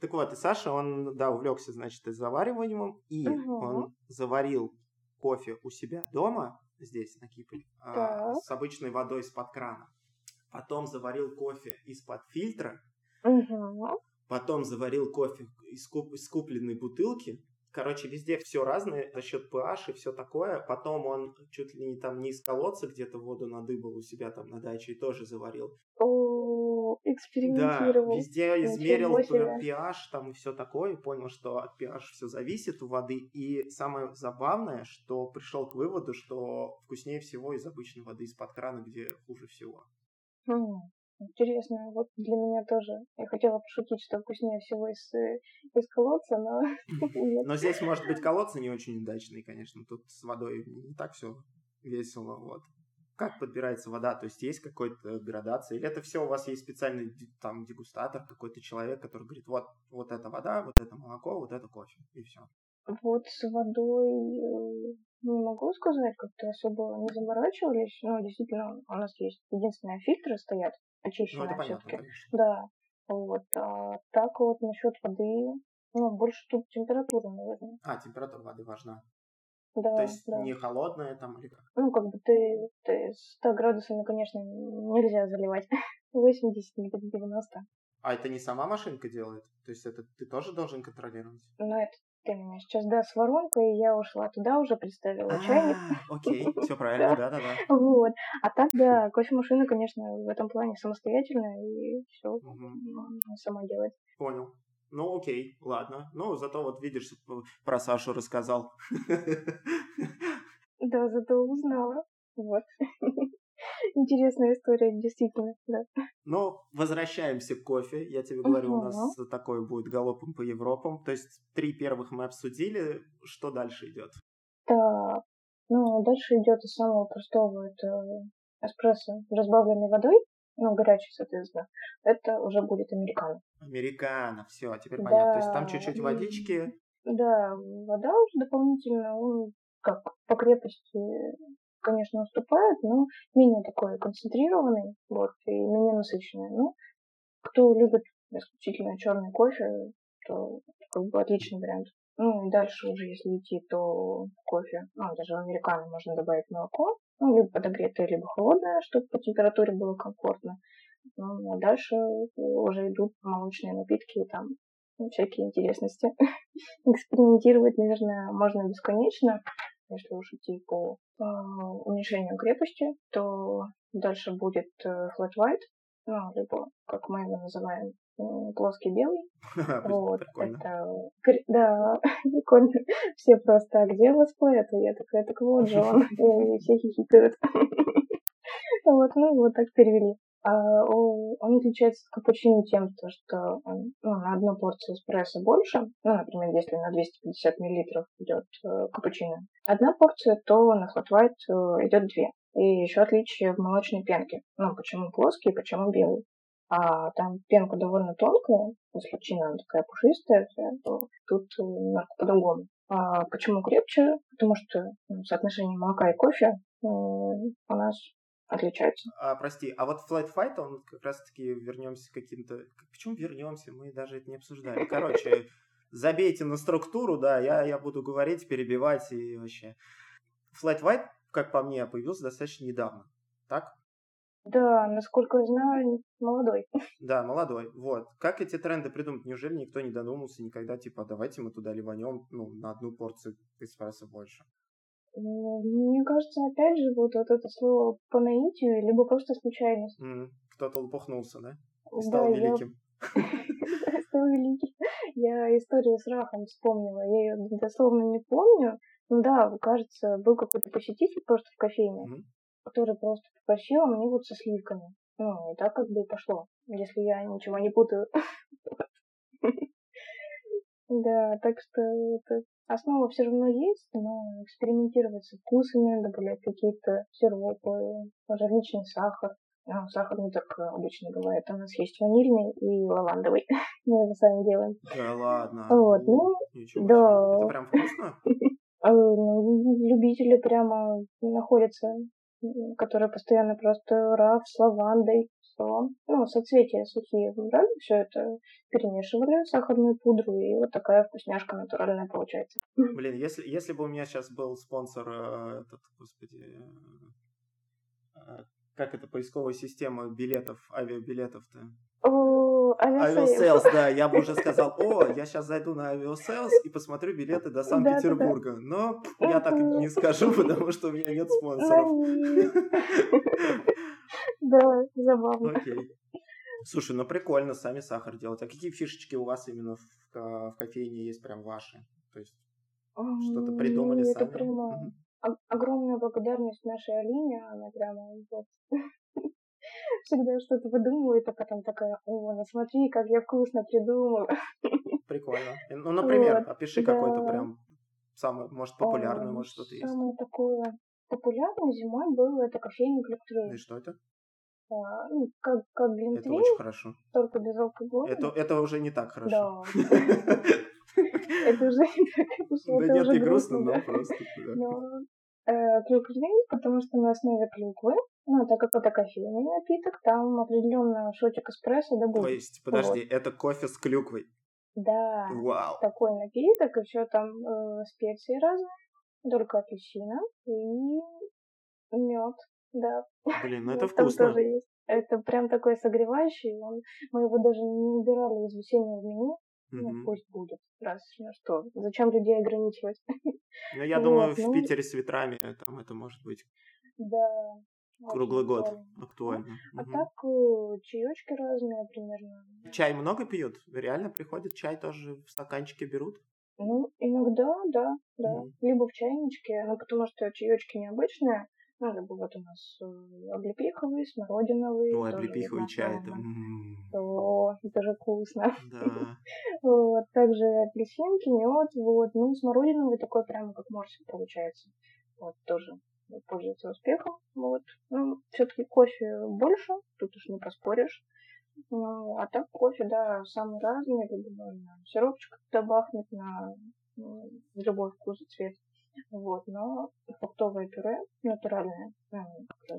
Так вот, и Саша, он, да, увлекся, значит, и завариванием, и Мгм. он заварил кофе у себя дома, здесь, на Кипре, Так. с обычной водой из-под крана. Потом заварил кофе из-под фильтра, Мгм. потом заварил кофе из, куп- из купленной бутылки. Короче, везде все разное за счет pH и все такое. Потом он чуть ли не там не из колодца где-то воду надыбал у себя там на даче и тоже заварил. О, Да, экспериментировал. везде Ничего измерил pH там и все такое, и понял, что от pH все зависит у воды. И самое забавное, что пришел к выводу, что вкуснее всего из обычной воды из-под крана, где хуже всего. М, Интересно, вот для меня тоже. Я хотела пошутить, что вкуснее всего из, э, из колодца, но. Но здесь, может быть, колодцы не очень удачные, конечно. Тут с водой не так все весело. Вот. Как подбирается вода? То есть есть какая-то градация? Или это все у вас есть специальный там дегустатор, какой-то человек, который говорит, вот, вот это вода, вот это молоко, вот это кофе, и все. Вот с водой э, не могу сказать, как-то особо не заморачивались. Ну, действительно, у нас есть единственные фильтры стоят, Ну, очищенные понятно, все-таки. Да. Вот. А так вот насчет воды, ну, больше тут температура, наверное. А, температура воды важна. Да, То есть да. не холодная там или как? Ну, как бы ты, ты 100 градусами, конечно, нельзя заливать. 80 или 90. А это не сама машинка делает? То есть это ты тоже должен контролировать? Но это ты меня сейчас, да, с воронкой, и я ушла туда, уже представила чайник. А, Окей, все правильно, да-да-да. Вот. А так, да, кофемашина, конечно, в этом плане самостоятельная, и все сама делать. Понял. Ну, окей, ладно. Ну, зато вот видишь, п- про Сашу рассказал. Да, зато узнала. Вот. Интересная история, действительно, да. Ну, возвращаемся к кофе. Я тебе говорю, у нас такой будет галопом по Европам. То есть три первых мы обсудили. Что дальше идет? Так, ну, дальше идет из самого простого, это эспрессо с разбавленной водой, ну, горячий, соответственно. Это уже будет американо. Американо, все, теперь понятно. То есть там Да. чуть-чуть водички. Да, вода уже дополнительно, он как по крепости, конечно, уступает, но менее такой концентрированный, вот, и менее насыщенный. Ну, кто любит исключительно черный кофе, то как бы отличный вариант. Ну и дальше уже, если идти, то кофе, ну даже в американо можно добавить молоко, ну либо подогретое, либо холодное, чтобы по температуре было комфортно. Ну, а дальше уже идут молочные напитки и там всякие интересности. Экспериментировать, наверное, можно бесконечно. Если уж идти по э, уменьшению крепости, то дальше будет э, flat white, ну, либо, как мы его называем, плоский белый. Вот, это, да, прикольно. Все просто, а где летсплей? Это я такая, так вот же он. И все хихикают. Вот, ну, вот так перевели. А он отличается от капучино тем, что он, ну, на одну порцию эспрессо больше. Ну, например, если на 250 миллилитров идет э, капучино одна порция, то на white э, идет две. И еще отличие в молочной пенке. Ну, почему плоский, почему белый. А там пенка довольно тонкая, если чина она такая пушистая, то тут немножко по-другому. А почему крепче? Потому что ну, соотношение молока и кофе у нас отличается. А, прости, а вот Flight Fight, он как раз-таки вернемся к каким-то... Почему вернемся? Мы даже это не обсуждали. Короче, забейте на структуру, да, я, я буду говорить, перебивать и вообще. Flight White, как по мне, появился достаточно недавно, так? Да, насколько я знаю, молодой. Да, молодой. Вот. Как эти тренды придумать? Неужели никто не додумался никогда, типа, давайте мы туда ливанем, ну, на одну порцию эспрессо больше? Мне кажется, опять же, вот, вот это слово по наитию, либо просто случайность. Mm, кто-то лопухнулся, да? И стал да, великим. Я... стал великим. Я историю с рахом вспомнила. Я ее дословно не помню. Ну да, кажется, был какой-то посетитель просто в кофейне который просто попросил мне вот со сливками. Ну, и так как бы и пошло, если я ничего не путаю. Да, так что это основа все равно есть, но экспериментировать с вкусами, добавлять какие-то сиропы, различный сахар. Ну, сахар не так обычно бывает. У нас есть ванильный и лавандовый. Мы его сами делаем. Да ладно. Вот, ну, Ничего да. Это прям вкусно? А, ну, любители прямо находятся которые постоянно просто раф с лавандой, все. Ну, соцветия сухие брали, все это перемешивали, сахарную пудру, и вот такая вкусняшка натуральная получается. Блин, если, если бы у меня сейчас был спонсор, э, этот, господи, э, как это поисковая система билетов, авиабилетов-то? Авиасейлс. да, я бы уже сказал, о, я сейчас зайду на Авиасейлс и посмотрю билеты до Санкт-Петербурга. Но я так не скажу, потому что у меня нет спонсоров. Да, забавно. Окей. Слушай, ну прикольно сами сахар делать. А какие фишечки у вас именно в, в кофейне есть прям ваши? То есть что-то придумали ну, сами? Это прямо огромная благодарность нашей Алине. Она прямо вот всегда что-то выдумывает, а потом такая, о, ну смотри, как я вкусно придумала. Прикольно. Ну, например, вот, опиши да. какой-то прям самый, может, популярный, может, что-то есть. Самое такое популярное зимой было это кофейный глюктвейн. И что это? А, ну, как, как глинтвейн. Это очень хорошо. Только без алкоголя. Это, это уже не так хорошо. Да. Это уже не так хорошо. Да нет, не грустно, но просто. Глюквейн, э, потому что на основе клюквы ну, так как это кофейный напиток, там определенно шотик эспрессо да будет. То есть, подожди, это кофе с клюквой? Да. Вау. Такой напиток, еще там э, специи разные, только апельсина и мед, да. Блин, ну это вкусно. тоже есть. Это прям такой согревающий, он, мы его даже не убирали из весеннего меню, ну, пусть будет, раз на что. Зачем людей ограничивать? Ну, я думаю, в ну Питере с ветрами там это может быть. Да, Круглый год актуально. А угу. так э, чаечки разные примерно. Чай много пьют? Реально приходит чай тоже в стаканчике берут? Ну, иногда, да, да. Либо в чайничке, ну, потому что чаечки необычные. Ну, либо вот у нас э, облепиховый, смородиновый. Ой, облепиховый чай, это... О, это же вкусно. Да. вот, также апельсинки, мед, вот. Ну, смородиновый такой прямо как морсик получается. Вот, тоже пользуется успехом. Вот. Ну, все-таки кофе больше, тут уж не поспоришь. Ну, а так кофе, да, самый разный, либо можно сиропчик добавить на любой вкус и цвет. Вот, но фруктовое пюре натуральное, ну,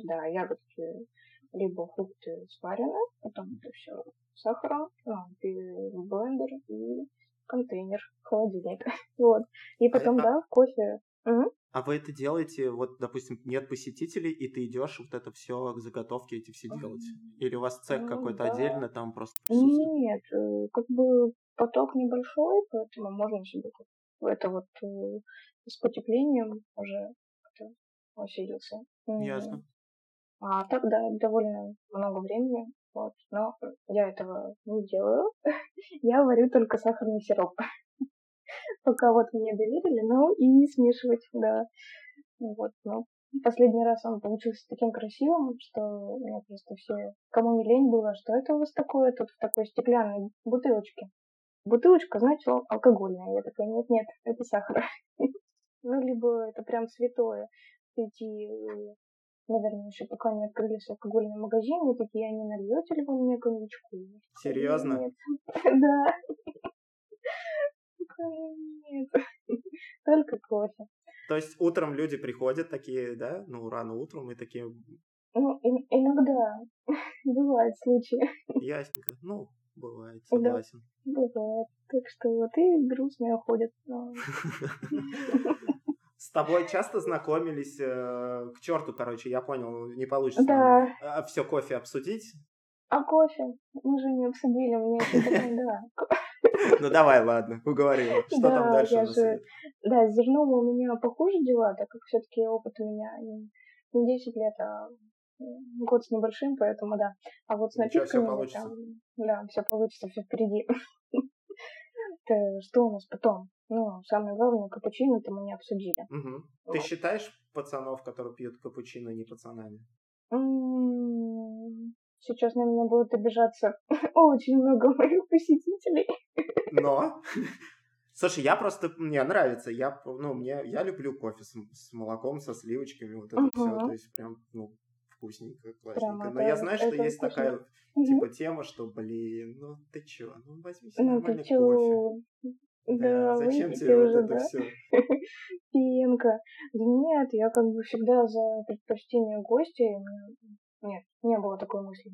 да, ягодки, либо фрукты сварены, потом это все сахаром, ну, в блендер и контейнер, холодильник. Вот. И потом, а, да, кофе. Угу. А вы это делаете, вот, допустим, нет посетителей, и ты идешь вот это все, заготовки эти все делать? Или у вас цех ну, какой-то да. отдельно там просто присутствует? Нет, э, как бы поток небольшой, поэтому можно себе это вот э, с потеплением уже как-то усилился. Ясно. А так, да, довольно много времени, вот, но я этого не делаю. я варю только сахарный сироп. Пока вот мне доверили, ну и смешивать, да. Вот, ну, последний раз он получился таким красивым, что у меня просто все, кому не лень было, что это у вас такое тут в такой стеклянной бутылочке. Бутылочка, значит, алкогольная. Я такая, нет-нет, это сахар. ну, либо это прям святое. Эти наверное, еще пока не открылись алкогольные магазины, такие, они нальете ли вы мне коньячку? Серьезно? Нет. Да. Нет. Только кофе. То есть утром люди приходят такие, да, ну, рано утром и такие... Ну, иногда. Бывают случаи. Ясненько. Ну, бывает, согласен. Да, бывает. Так что вот и грустные ходят. С тобой часто знакомились? Э, к черту, короче, я понял, не получится. Да. А, все кофе обсудить? А кофе? Мы же не обсудили, мне это да. Ну давай, ладно, уговорила. Что там дальше? Я же... Да, с зерном у меня похуже дела, так как все-таки опыт у меня не 10 лет, а год с небольшим, поэтому да. А вот с напитками... Все получится. Там, да, все получится, все впереди. Что у нас потом? Ну, самое главное, капучино это мы не обсудили. Угу. Ты считаешь пацанов, которые пьют капучино, не пацанами? Сейчас на меня будут обижаться очень много моих посетителей. Но Слушай, я просто, мне нравится, я, ну, мне, я люблю кофе с, с молоком, со сливочками, вот это uh все, то есть прям, ну, вкусненько, классненько. Прямо, Но да, я знаю, что есть вкусно. такая, типа, тема, что, блин, ну ты чё, ну возьми себе ну, нормальный кофе. Да, да зачем тебе уже, вот это да? все? Пенка. Да нет, я как бы всегда за предпочтение гостя. Нет, не было такой мысли.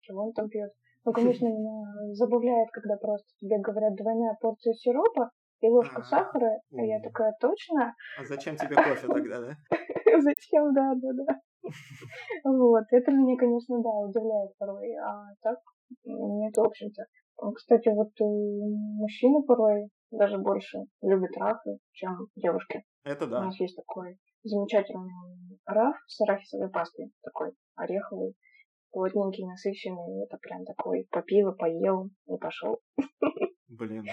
Чего он там пьет? Ну, конечно, меня забавляет, когда просто тебе говорят двойная порция сиропа и ложка сахара, а я такая, точно? А зачем тебе кофе тогда, да? Зачем, да, да, да. Вот, это меня, конечно, да, удивляет порой. А так, нет, в общем-то. Кстати, вот э, мужчины порой даже больше любят рафы, чем девушки. Это да. У нас есть такой замечательный раф с арахисовой пастой, такой ореховый, плотненький, насыщенный. Это прям такой попил поел и пошел. Блин.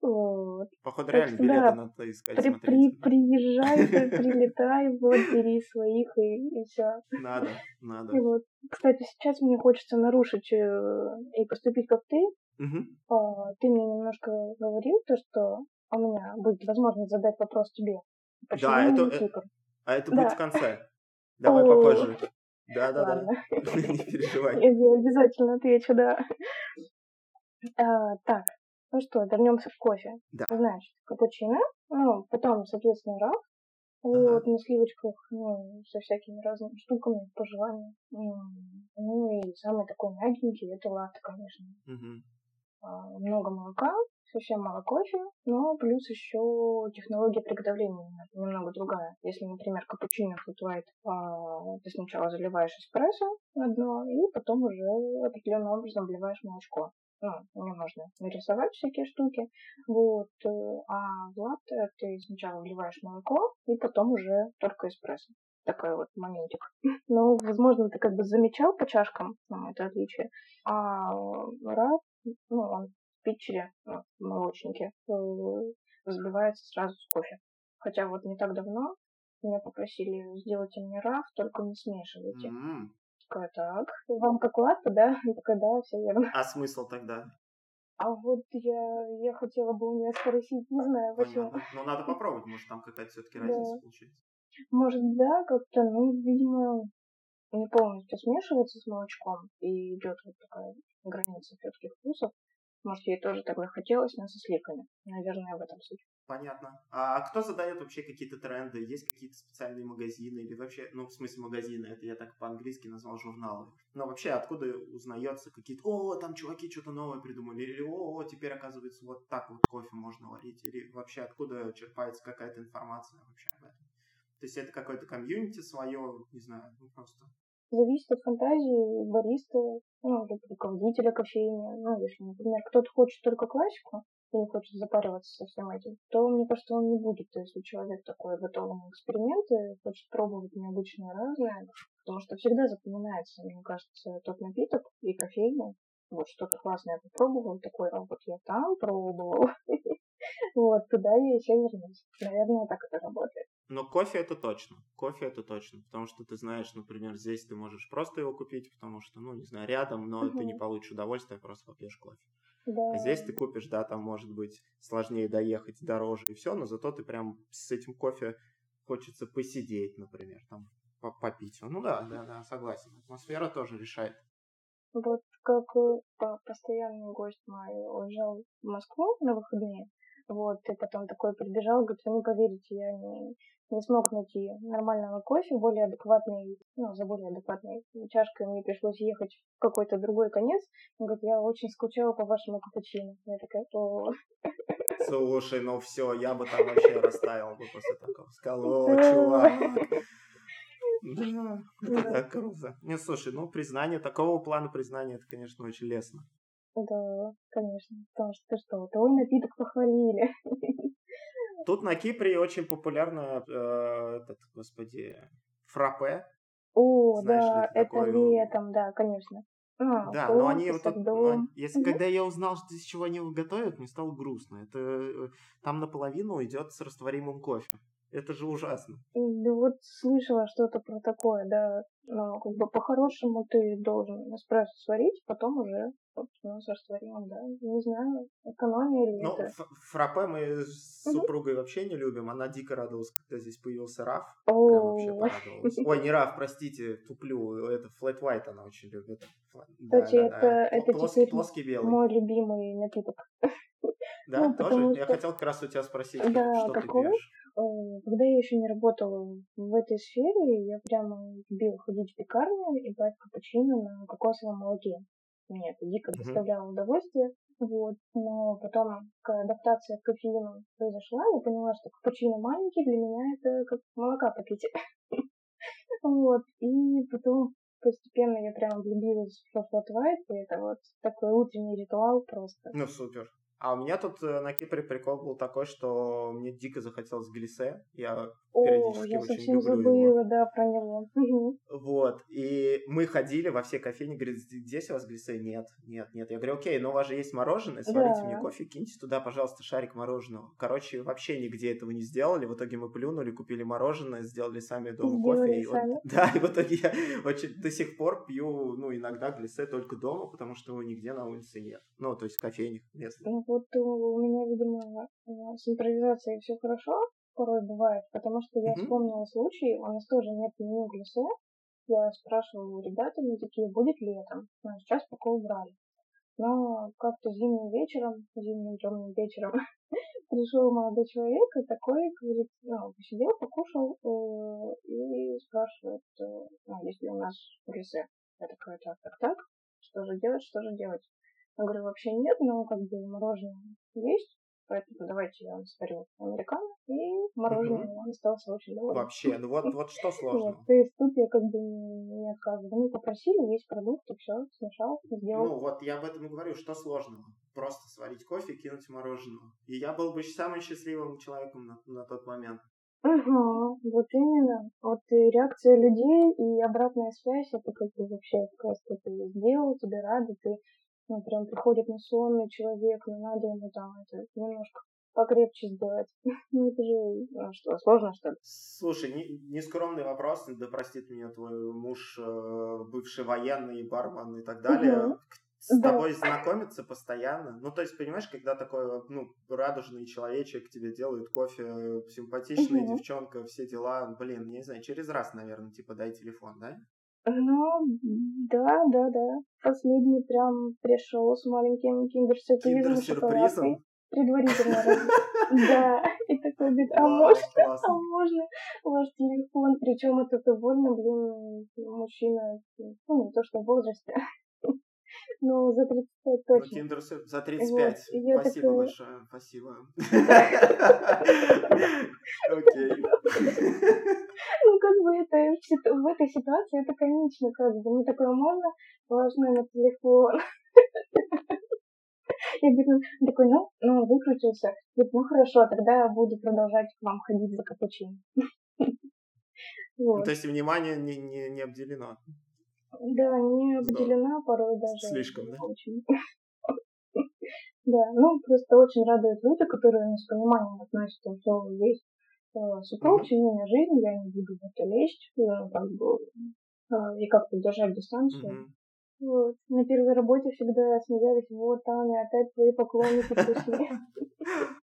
Вот. Походу, реально что, билеты да, надо искать, при, при, Приезжай, прилетай, вот, бери своих и, и все. Надо, надо. И вот. Кстати, сейчас мне хочется нарушить э, и поступить как ты. Угу. А, ты мне немножко говорил то, что у меня будет возможность задать вопрос тебе. Почему да, это, это, а это да. будет в конце. Давай попозже. Да, да, да. Не переживай. Я обязательно отвечу, да. А, так, ну что, вернемся к кофе. Да. Значит, капучино, ну, потом, соответственно, раф, ага. вот, на сливочках, ну, со всякими разными штуками, по желанию. Ну, и самый такой мягенький, это латте, конечно. Угу. А, много молока, совсем мало кофе, но плюс еще технология приготовления немного другая. Если, например, капучино флутвайт, а, ты сначала заливаешь эспрессо на дно, и потом уже определенным образом вливаешь молочко ну, мне можно нарисовать всякие штуки, вот, э, а в латте ты сначала вливаешь молоко, и потом уже только эспрессо. Такой вот моментик. Ну, возможно, ты как бы замечал по чашкам ну, это отличие. А рад, ну, он в питчере, ну, в молочнике, э, взбивается сразу с кофе. Хотя вот не так давно меня попросили сделать мне раф, только не смешивайте. Mm-hmm такая, так, вам как латте, да? Я такая, да, все верно. А смысл тогда? А вот я, я хотела бы у нее спросить, не знаю почему. Ну, надо попробовать, может, там какая-то все-таки разница да. получается. Может, да, как-то, ну, видимо, не полностью смешивается с молочком, и идет вот такая граница все-таки вкусов. Может, ей тоже так захотелось, но со сливками. Наверное, в этом суть. Понятно. А кто задает вообще какие-то тренды? Есть какие-то специальные магазины или вообще, ну, в смысле магазины, это я так по-английски назвал журналы. Но вообще откуда узнается какие-то, о, там чуваки что-то новое придумали, или о, теперь оказывается вот так вот кофе можно варить, или вообще откуда черпается какая-то информация вообще об этом? То есть это какое-то комьюнити свое, не знаю, ну просто зависит от фантазии бариста, ну, или руководителя кофейни. Ну, если, например, кто-то хочет только классику, и не хочет запариваться со всем этим, то, мне кажется, он не будет. Если человек такой готовый на эксперименты, хочет пробовать необычное разное, потому что всегда запоминается, мне кажется, тот напиток и кофейня. Вот что-то классное я попробовал, такой, а вот я там пробовал. Вот, туда я еще вернусь. Наверное, так это работает. Но кофе это точно. Кофе это точно. Потому что ты знаешь, например, здесь ты можешь просто его купить, потому что, ну, не знаю, рядом, но ты не получишь удовольствия, просто попьешь кофе. Да. А здесь ты купишь, да, там может быть сложнее доехать, дороже и все, но зато ты прям с этим кофе хочется посидеть, например, там попить. Ну да, да, да, согласен. Атмосфера тоже решает. Вот как э, постоянный гость мой уезжал в Москву на выходные, вот, и потом такой прибежал, говорит, вы не поверите, я не, не смог найти нормального кофе, более адекватный, ну, за более адекватной чашкой мне пришлось ехать в какой-то другой конец. Он говорит, я очень скучала по вашему капучино. Я такая, о Слушай, ну все, я бы там вообще растаял бы после такого. Сказал, о, чувак. Да, это так круто. Не, слушай, ну признание, такого плана признания, это, конечно, очень лестно. Да, конечно. Потому что ты что, твой напиток похвалили. Тут на Кипре очень популярно э, этот, господи, фраппе. О, Знаешь, да, это такое... летом, да, конечно. А, да, но они вот, но, если угу. когда я узнал, что из чего они его готовят, мне стало грустно. Это э, там наполовину идет с растворимым кофе. Это же ужасно. Да вот слышала что-то про такое, да. Но как бы по-хорошему ты должен эспрессо сварить, потом уже собственно, с растворимым, да. Не знаю, экономия или Ну, фраппе мы с супругой угу. вообще не любим. Она дико радовалась, когда здесь появился Раф. Прям вообще порадовалась. Ой, не Раф, простите, туплю. Это Flat White она очень любит. Кстати, да, это, да. это плоский, теперь плоский белый. мой любимый напиток. Да, ну, тоже? Что... Я хотел как раз у тебя спросить, да, что какой? ты пьешь. Э, когда я еще не работала в этой сфере, я прямо любила ходить в пекарню и брать капучино на кокосовом молоке. Мне это дико доставляло удовольствие. Вот. Но потом, когда адаптация к кофеину произошла, я поняла, что капучино маленький, для меня это как молока попить. Вот. И потом постепенно я прям влюбилась в White, и это вот такой утренний ритуал просто. Ну, супер. А у меня тут э, на Кипре прикол был такой, что мне дико захотелось глисе. Я О, периодически я очень совсем люблю забыла, его. да, про него. Вот, и мы ходили во все кофейни, говорит, здесь у вас глисе? Нет, нет, нет. Я говорю, окей, но у вас же есть мороженое, сварите да. мне кофе, киньте туда, пожалуйста, шарик мороженого. Короче, вообще нигде этого не сделали. В итоге мы плюнули, купили мороженое, сделали сами дома кофе. И сами. Вот, да, и в итоге я очень до сих пор пью, ну, иногда глисе только дома, потому что его нигде на улице нет. Ну, то есть в кофейнях местных. Вот у меня, видимо, с импровизацией все хорошо, порой бывает, потому что я mm-hmm. вспомнила случай, у нас тоже нет меню глисе, я спрашивала у ребят, они такие, будет летом, но ну, сейчас пока убрали. Но как-то зимним вечером, зимним темным вечером, пришел молодой человек и такой, говорит, ну, посидел, покушал э, и спрашивает, э, ну, если у нас глисе. Я такая, так, так, так, что же делать, что же делать? Я говорю, вообще нет, но как бы мороженое есть, поэтому давайте я вам сварю американо, и мороженое угу. он остался очень доволен. Вообще, ну вот, вот что сложно. Нет, то есть тут я как бы не отказываю. Мы попросили, есть продукт, и все, смешал, сделал. Ну вот, я об этом и говорю, что сложного. Просто сварить кофе и кинуть мороженое. И я был бы самым счастливым человеком на, на тот момент. Угу, вот именно. Вот и реакция людей, и обратная связь, это как бы вообще просто ты сделал, тебе рады, ты ну, прям приходит на сонный человек, но надо ему там это немножко покрепче сделать. Ну, это же, ну, что, сложно, что ли? Слушай, не, нескромный вопрос, да простит меня твой муж, э, бывший военный, бармен и так далее. Угу. С да. тобой знакомиться постоянно. Ну, то есть, понимаешь, когда такой, ну, радужный человечек тебе делает кофе, симпатичная угу. девчонка, все дела, блин, не знаю, через раз, наверное, типа, дай телефон, да? Ну, да, да, да. Последний прям пришел с маленьким киндер-сюрпризом шоколадкой. Предварительно. Да. И такой говорит, а можно, а можно ваш телефон? Причем это довольно, блин, мужчина, ну, не то что в возрасте, ну, за 35 ну, точно. Ну, Тиндер за 35. Вот. Спасибо такая... большое. Спасибо. Окей. Ну, как бы это в этой ситуации это конечно, как бы. Ну, такое можно, ваш номер телефона. Я говорю, такой, ну, ну, выкрутился. Говорит, ну хорошо, тогда я буду продолжать к вам ходить за капучино. Вот. Ну, то есть внимание не, не, не обделено. Да, не обделена порой даже. Слишком, да? Очень. Да, ну просто очень радуют люди, которые с пониманием относятся, что есть э, супруг, семейная жизнь, я не буду в это лезть, э, как бы, э, и как-то держать дистанцию. Вот. На первой работе всегда смеялись, вот, Таня, опять твои поклонники пришли.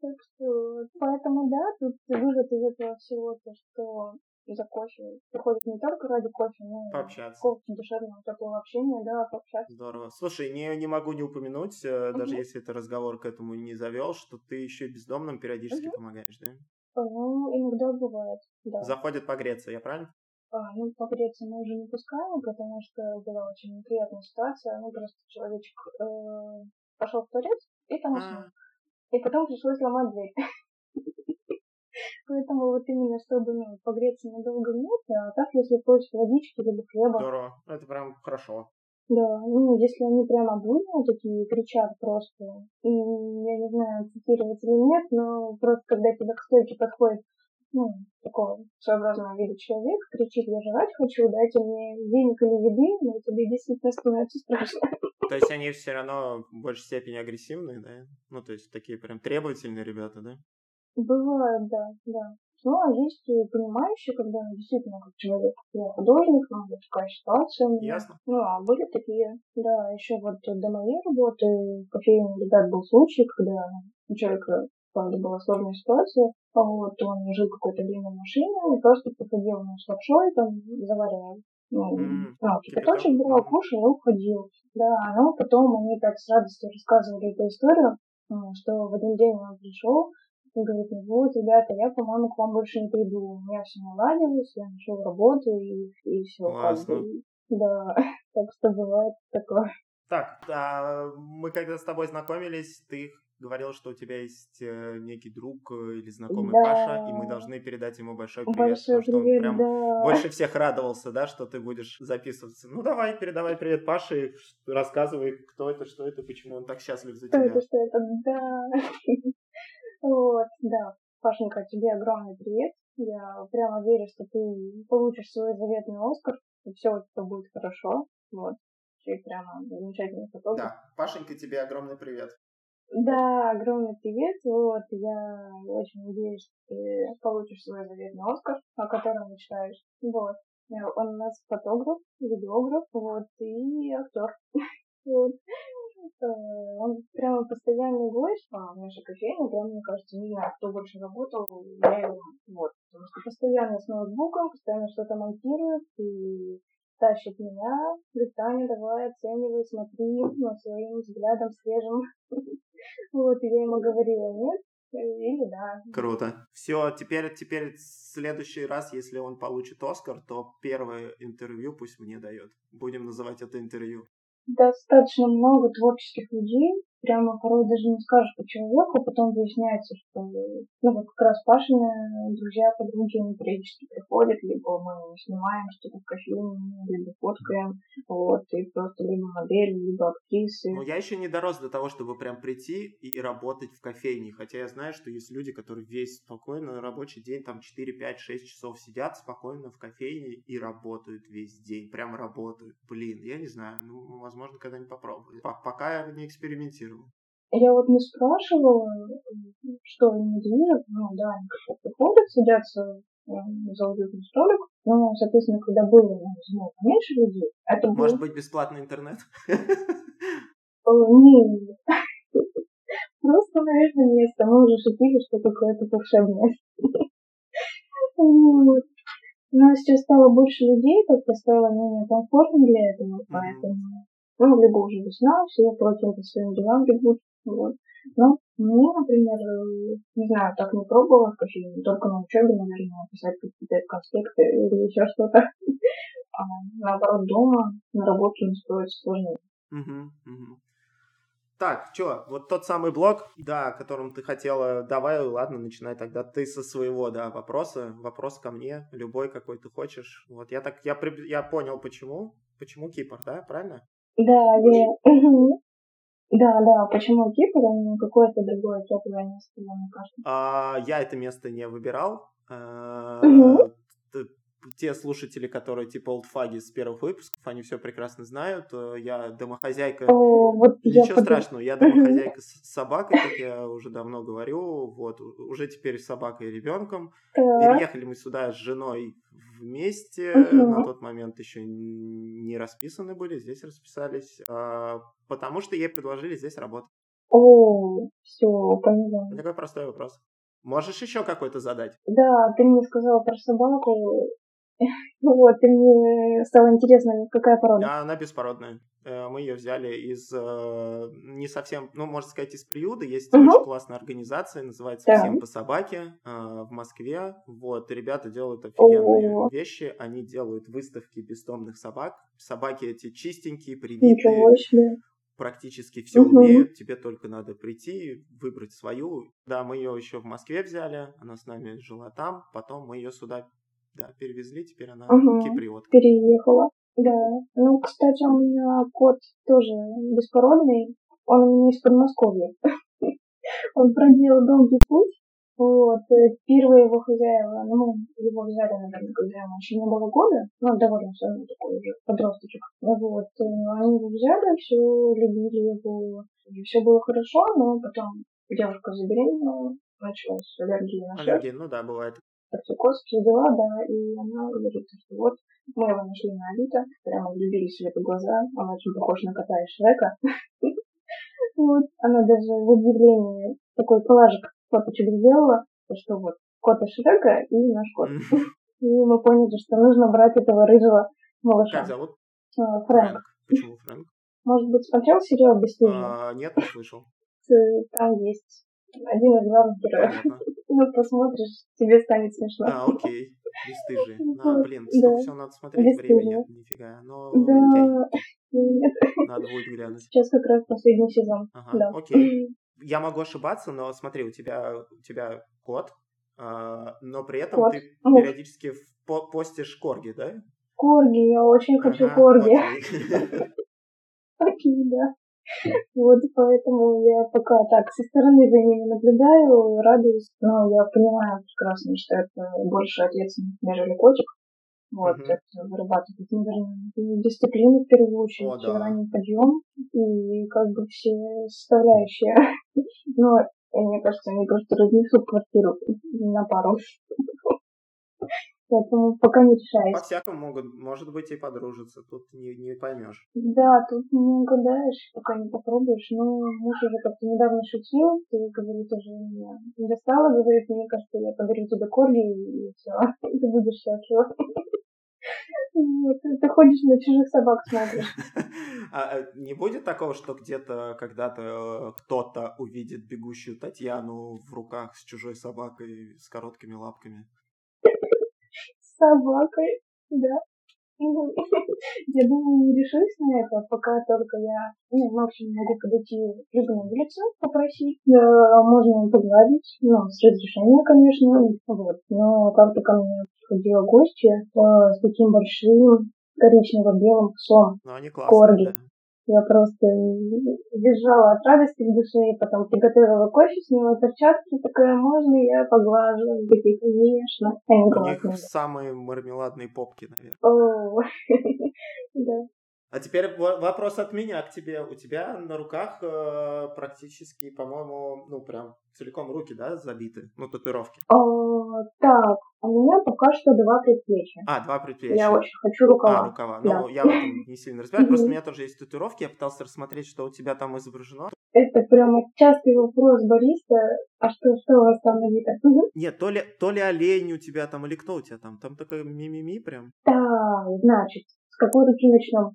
Так что, поэтому да, тут вывод из этого всего, то, что за кофе приходит не только ради кофе, но и пообщаться. какого-то душевного такого общения, да, пообщаться. Здорово. Слушай, не, не могу не упомянуть, mm-hmm. даже если это разговор к этому не завел, что ты еще и бездомным периодически mm-hmm. помогаешь, да? Ну, иногда бывает, да. Заходит погреться, я правильно? А, ну, погреться мы уже не пускаем, потому что была очень неприятная ситуация. Ну, просто человечек э, пошел в туалет и там уснул. А. И потом пришлось ломать дверь. Поэтому вот именно, чтобы ну, погреться надолго нет, а так, если хочешь водички либо хлеба. Здорово, это прям хорошо. Да, ну, если они прямо буйные такие, кричат просто, и я не знаю, цитировать или нет, но просто когда тебя к стойке подходит, ну, такого своеобразного вида человек, кричит, я жрать хочу, дайте мне денег или еды, но тебе действительно становится страшно. То есть они все равно в большей степени агрессивные, да? Ну, то есть такие прям требовательные ребята, да? Бывает, да, да. Ну, а есть понимающие, когда действительно как человек, я художник, ну, вот такая ситуация. Ясно. Ну, а были такие, да, еще вот до моей работы в кофейне ребят был случай, когда у человека, правда, была сложная ситуация, вот он жил какое-то время в машине, и просто приходил на с лапшой, там, заваривал ну, mm-hmm. а, кипяточек брал, кушал и уходил. Да, но потом они так с радостью рассказывали эту историю, что в один день он пришел, и говорит, ну вот, ребята, я, по-моему, к вам больше не приду. У меня все наладилось, я нашел работу и, и все. Классно. Да, так что бывает такое. Так, а мы когда с тобой знакомились, ты говорил, что у тебя есть э, некий друг э, или знакомый да. Паша, и мы должны передать ему большой привет, большой потому привет, что он прям да. больше всех радовался, да, что ты будешь записываться. Ну давай, передавай привет Паше, рассказывай, кто это, что это, почему он так счастлив за тебя. Что это, что это, да. Вот, да. Пашенька, тебе огромный привет. Я прямо верю, что ты получишь свой заветный Оскар, и все у тебя будет хорошо. Вот. Ты прямо замечательный фотограф. Да, Пашенька, тебе огромный привет. Да, огромный привет. Вот, я очень надеюсь, что ты получишь свой заветный Оскар, о котором мечтаешь. Вот. Он у нас фотограф, видеограф, вот, и актер. Вот. Он прямо постоянный гость а, в нашей кофейне, прям, мне кажется, не знаю, кто больше работал, я его, вот, потому что постоянно с ноутбуком, постоянно что-то монтирует и тащит меня, говорит, давай оценивай, смотри, ну, своим взглядом свежим. Вот, и я ему говорила, нет, или да. Круто. Все, теперь, теперь в следующий раз, если он получит Оскар, то первое интервью пусть мне дает. Будем называть это интервью достаточно много творческих людей, прямо порой даже не скажешь по человеку, потом выясняется, что ну вот как раз Пашины друзья, подруги, они периодически приходят, либо мы снимаем что-то в кофейне, либо фоткаем, вот, и просто либо модель, либо актрисы. Но я еще не дорос до того, чтобы прям прийти и работать в кофейне, хотя я знаю, что есть люди, которые весь спокойно рабочий день, там 4, 5, 6 часов сидят спокойно в кофейне и работают весь день, прям работают. Блин, я не знаю, ну, возможно, когда-нибудь попробую. Пока я не экспериментирую мотивировал? Я вот не спрашивала, что они движет. Ну да, они как-то приходят, садятся за уютный столик. Ну, соответственно, когда было, ну, поменьше людей, это Может быть, бесплатный интернет? Э, не, Просто, наверное, место. Мы уже шутили, что какое-то волшебное. Вот. нас сейчас стало больше людей, как-то стало менее комфортно для этого, поэтому, ну, либо уже весна, все против по своим делам бегут, вот. Но мне, например, не знаю, так не пробовала в кофейне, только на учебе, наверное, писать какие-то конспекты или еще что-то. А наоборот, дома на работу настроиться сложнее. Угу. Так, что, вот тот самый блог, да, о котором ты хотела, давай, ладно, начинай тогда ты со своего, да, вопроса, вопрос ко мне, любой, какой ты хочешь. Вот я так, я, я понял, почему, почему Кипр, да, правильно? Да, я, да, да, почему Кипр, а не какое-то другое теплое место, мне кажется. А, я это место не выбирал. А, те слушатели, которые типа олдфаги с первых выпусков, они все прекрасно знают. Э, я домохозяйка. О, вот Ничего я страшного, я домохозяйка с собакой, как я уже давно говорю. Вот, уже теперь с собакой и ребенком. Переехали мы сюда с женой вместе. На тот момент еще не расписаны были, здесь расписались. А, потому что ей предложили здесь работать. О, все, поняла. Такой простой вопрос. Можешь еще какой-то задать? Да, ты мне сказала про собаку. Вот, и мне стало интересно, какая порода. Да, она беспородная. Э, мы ее взяли из э, не совсем, ну, можно сказать, из приюта. Есть угу. очень классная организация, называется да. «Всем по собаке» э, в Москве. Вот, ребята делают офигенные О. вещи. Они делают выставки бестомных собак. Собаки эти чистенькие, привитые. Практически все угу. умеют, тебе только надо прийти, выбрать свою. Да, мы ее еще в Москве взяли, она с нами жила там, потом мы ее сюда да, перевезли, теперь она угу, киприотка. Переехала, да. Ну, кстати, у меня кот тоже беспородный. Он у меня из Подмосковья. Он проделал долгий путь. Вот. Первые его хозяева, ну, мы его взяли, наверное, когда ему еще не было года, ну, довольно все равно такой уже подросточек. Вот. Они его взяли, все любили его, все было хорошо, но потом девушка забеременела, началась аллергия на Аллергия, ну да, бывает токсикоз, все дела, да, и она говорит, что вот мы его нашли на Авито, прямо влюбились в это глаза, он очень похож на кота из Шрека. Вот, она даже в объявлении такой коллажик фоточек сделала, что вот кот из Шрека и наш кот. И мы поняли, что нужно брать этого рыжего малыша. Как зовут? А, Фрэнк. Почему Фрэнк? Может быть, смотрел сериал «Бесстыжие»? А, нет, не слышал. Там есть один из главных героев. Ну, посмотришь, тебе станет смешно. А, окей. Бестыжие. А, блин, да. всего надо смотреть, времени нет, нифига. Но, да. Нет. Надо будет глянуть. Сейчас как раз последний сезон. Ага, да. окей. Я могу ошибаться, но смотри, у тебя, у тебя кот, а, но при этом кот. ты периодически по постишь корги, да? Корги, я очень хочу ага, корги. Окей. окей, да. Вот поэтому я пока так со стороны за ними наблюдаю, радуюсь. Но я понимаю прекрасно, что это больше ответственность, нежели котик. Вот, угу. это вырабатывает, наверное, дисциплину в первую очередь, О, да. ранний подъем и как бы все составляющие. Но мне кажется, они просто разнесут квартиру на пару. Поэтому пока не решаюсь. По-всякому могут, может быть, и подружиться. Тут не, не поймешь. Да, тут не угадаешь, пока не попробуешь. Но муж уже как-то недавно шутил. Ты, говорит, уже меня достала. Говорит, мне кажется, я подарю тебе корги и все. Ты будешь счастлива. Ты ходишь на чужих собак смотришь. А, а не будет такого, что где-то когда-то э, кто-то увидит бегущую Татьяну в руках с чужой собакой с короткими лапками? Собакой, да. Я думаю, не решусь на это, пока только я, ну, в общем, могу подойти либо на улицу, попросить, можно погладить, ну, с разрешения, конечно, вот. Но как-то ко мне приходила гостья э, с таким большим коричнево-белым псом. Ну, они классные, Корги. Да. Я просто бежала от радости в душе, и потом приготовила кофе, сняла перчатки, такая, можно я поглажу? Такие, конечно. Они У них самые мармеладные попки, наверное. Да. А теперь вопрос от меня к тебе. У тебя на руках э, практически, по-моему, ну прям целиком руки, да, забиты, ну татуировки. О, так, У меня пока что два предплечья. А, два предплечья. Я очень хочу рукава. А, рукава. Да. Ну, я в этом не сильно разбираюсь. Просто у меня тоже есть татуировки. Я пытался рассмотреть, что у тебя там изображено. Это прямо частый вопрос Бориса. А что, что у вас там на видах? Нет, то ли, то ли олень у тебя там, или кто у тебя там? Там такой мимими прям. Да, значит, какой руки начнем?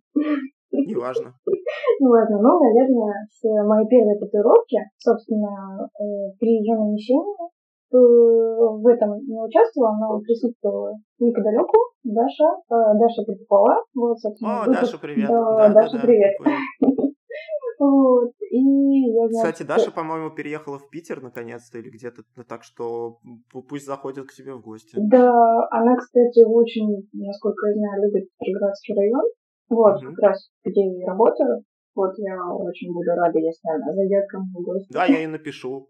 Неважно. Ну ладно, ну, наверное, с моей первой татуировки, собственно, э, при ее нанесении э, в этом не участвовала, но присутствовала неподалеку Даша, э, Даша Петухова. Вот, собственно, О, Даша, привет. Да, да, Даша, да, привет. Вот. И я, Кстати, Даша, по-моему, переехала в Питер наконец-то или где-то, так что пусть заходит к тебе в гости. Да, она, кстати, очень, насколько я знаю, любит Петроградский район. Вот, угу. как раз где я работаю. Вот я очень буду рада, если она зайдет ко мне в гости. Да, я ей напишу.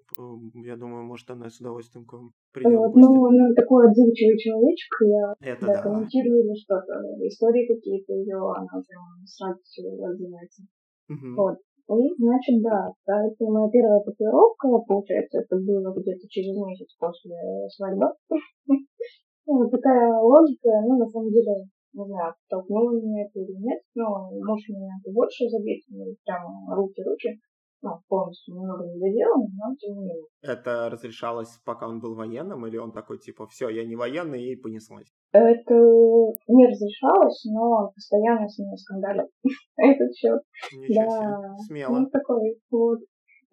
Я думаю, может, она с удовольствием к вам придет вот, Ну, ну, такой отзывчивый человечек. Я Это да, да. комментирую или что-то. Истории какие-то ее, она прям с радостью отзывается. Угу. Вот. И, значит, да, это моя первая татуировка, получается, это было где-то через месяц после свадьбы. Вот такая логика, ну, на самом деле, не знаю, толкнуло меня это или нет, но муж меня это больше задеть, ну, прямо руки-руки, ну, полностью немного не доделано, но тем не менее. Это разрешалось, пока он был военным, или он такой, типа, все, я не военный, и понеслось? Это не разрешалось, но постоянно с ним скандалил. Этот счет. Да, смело. Ну, такой, вот.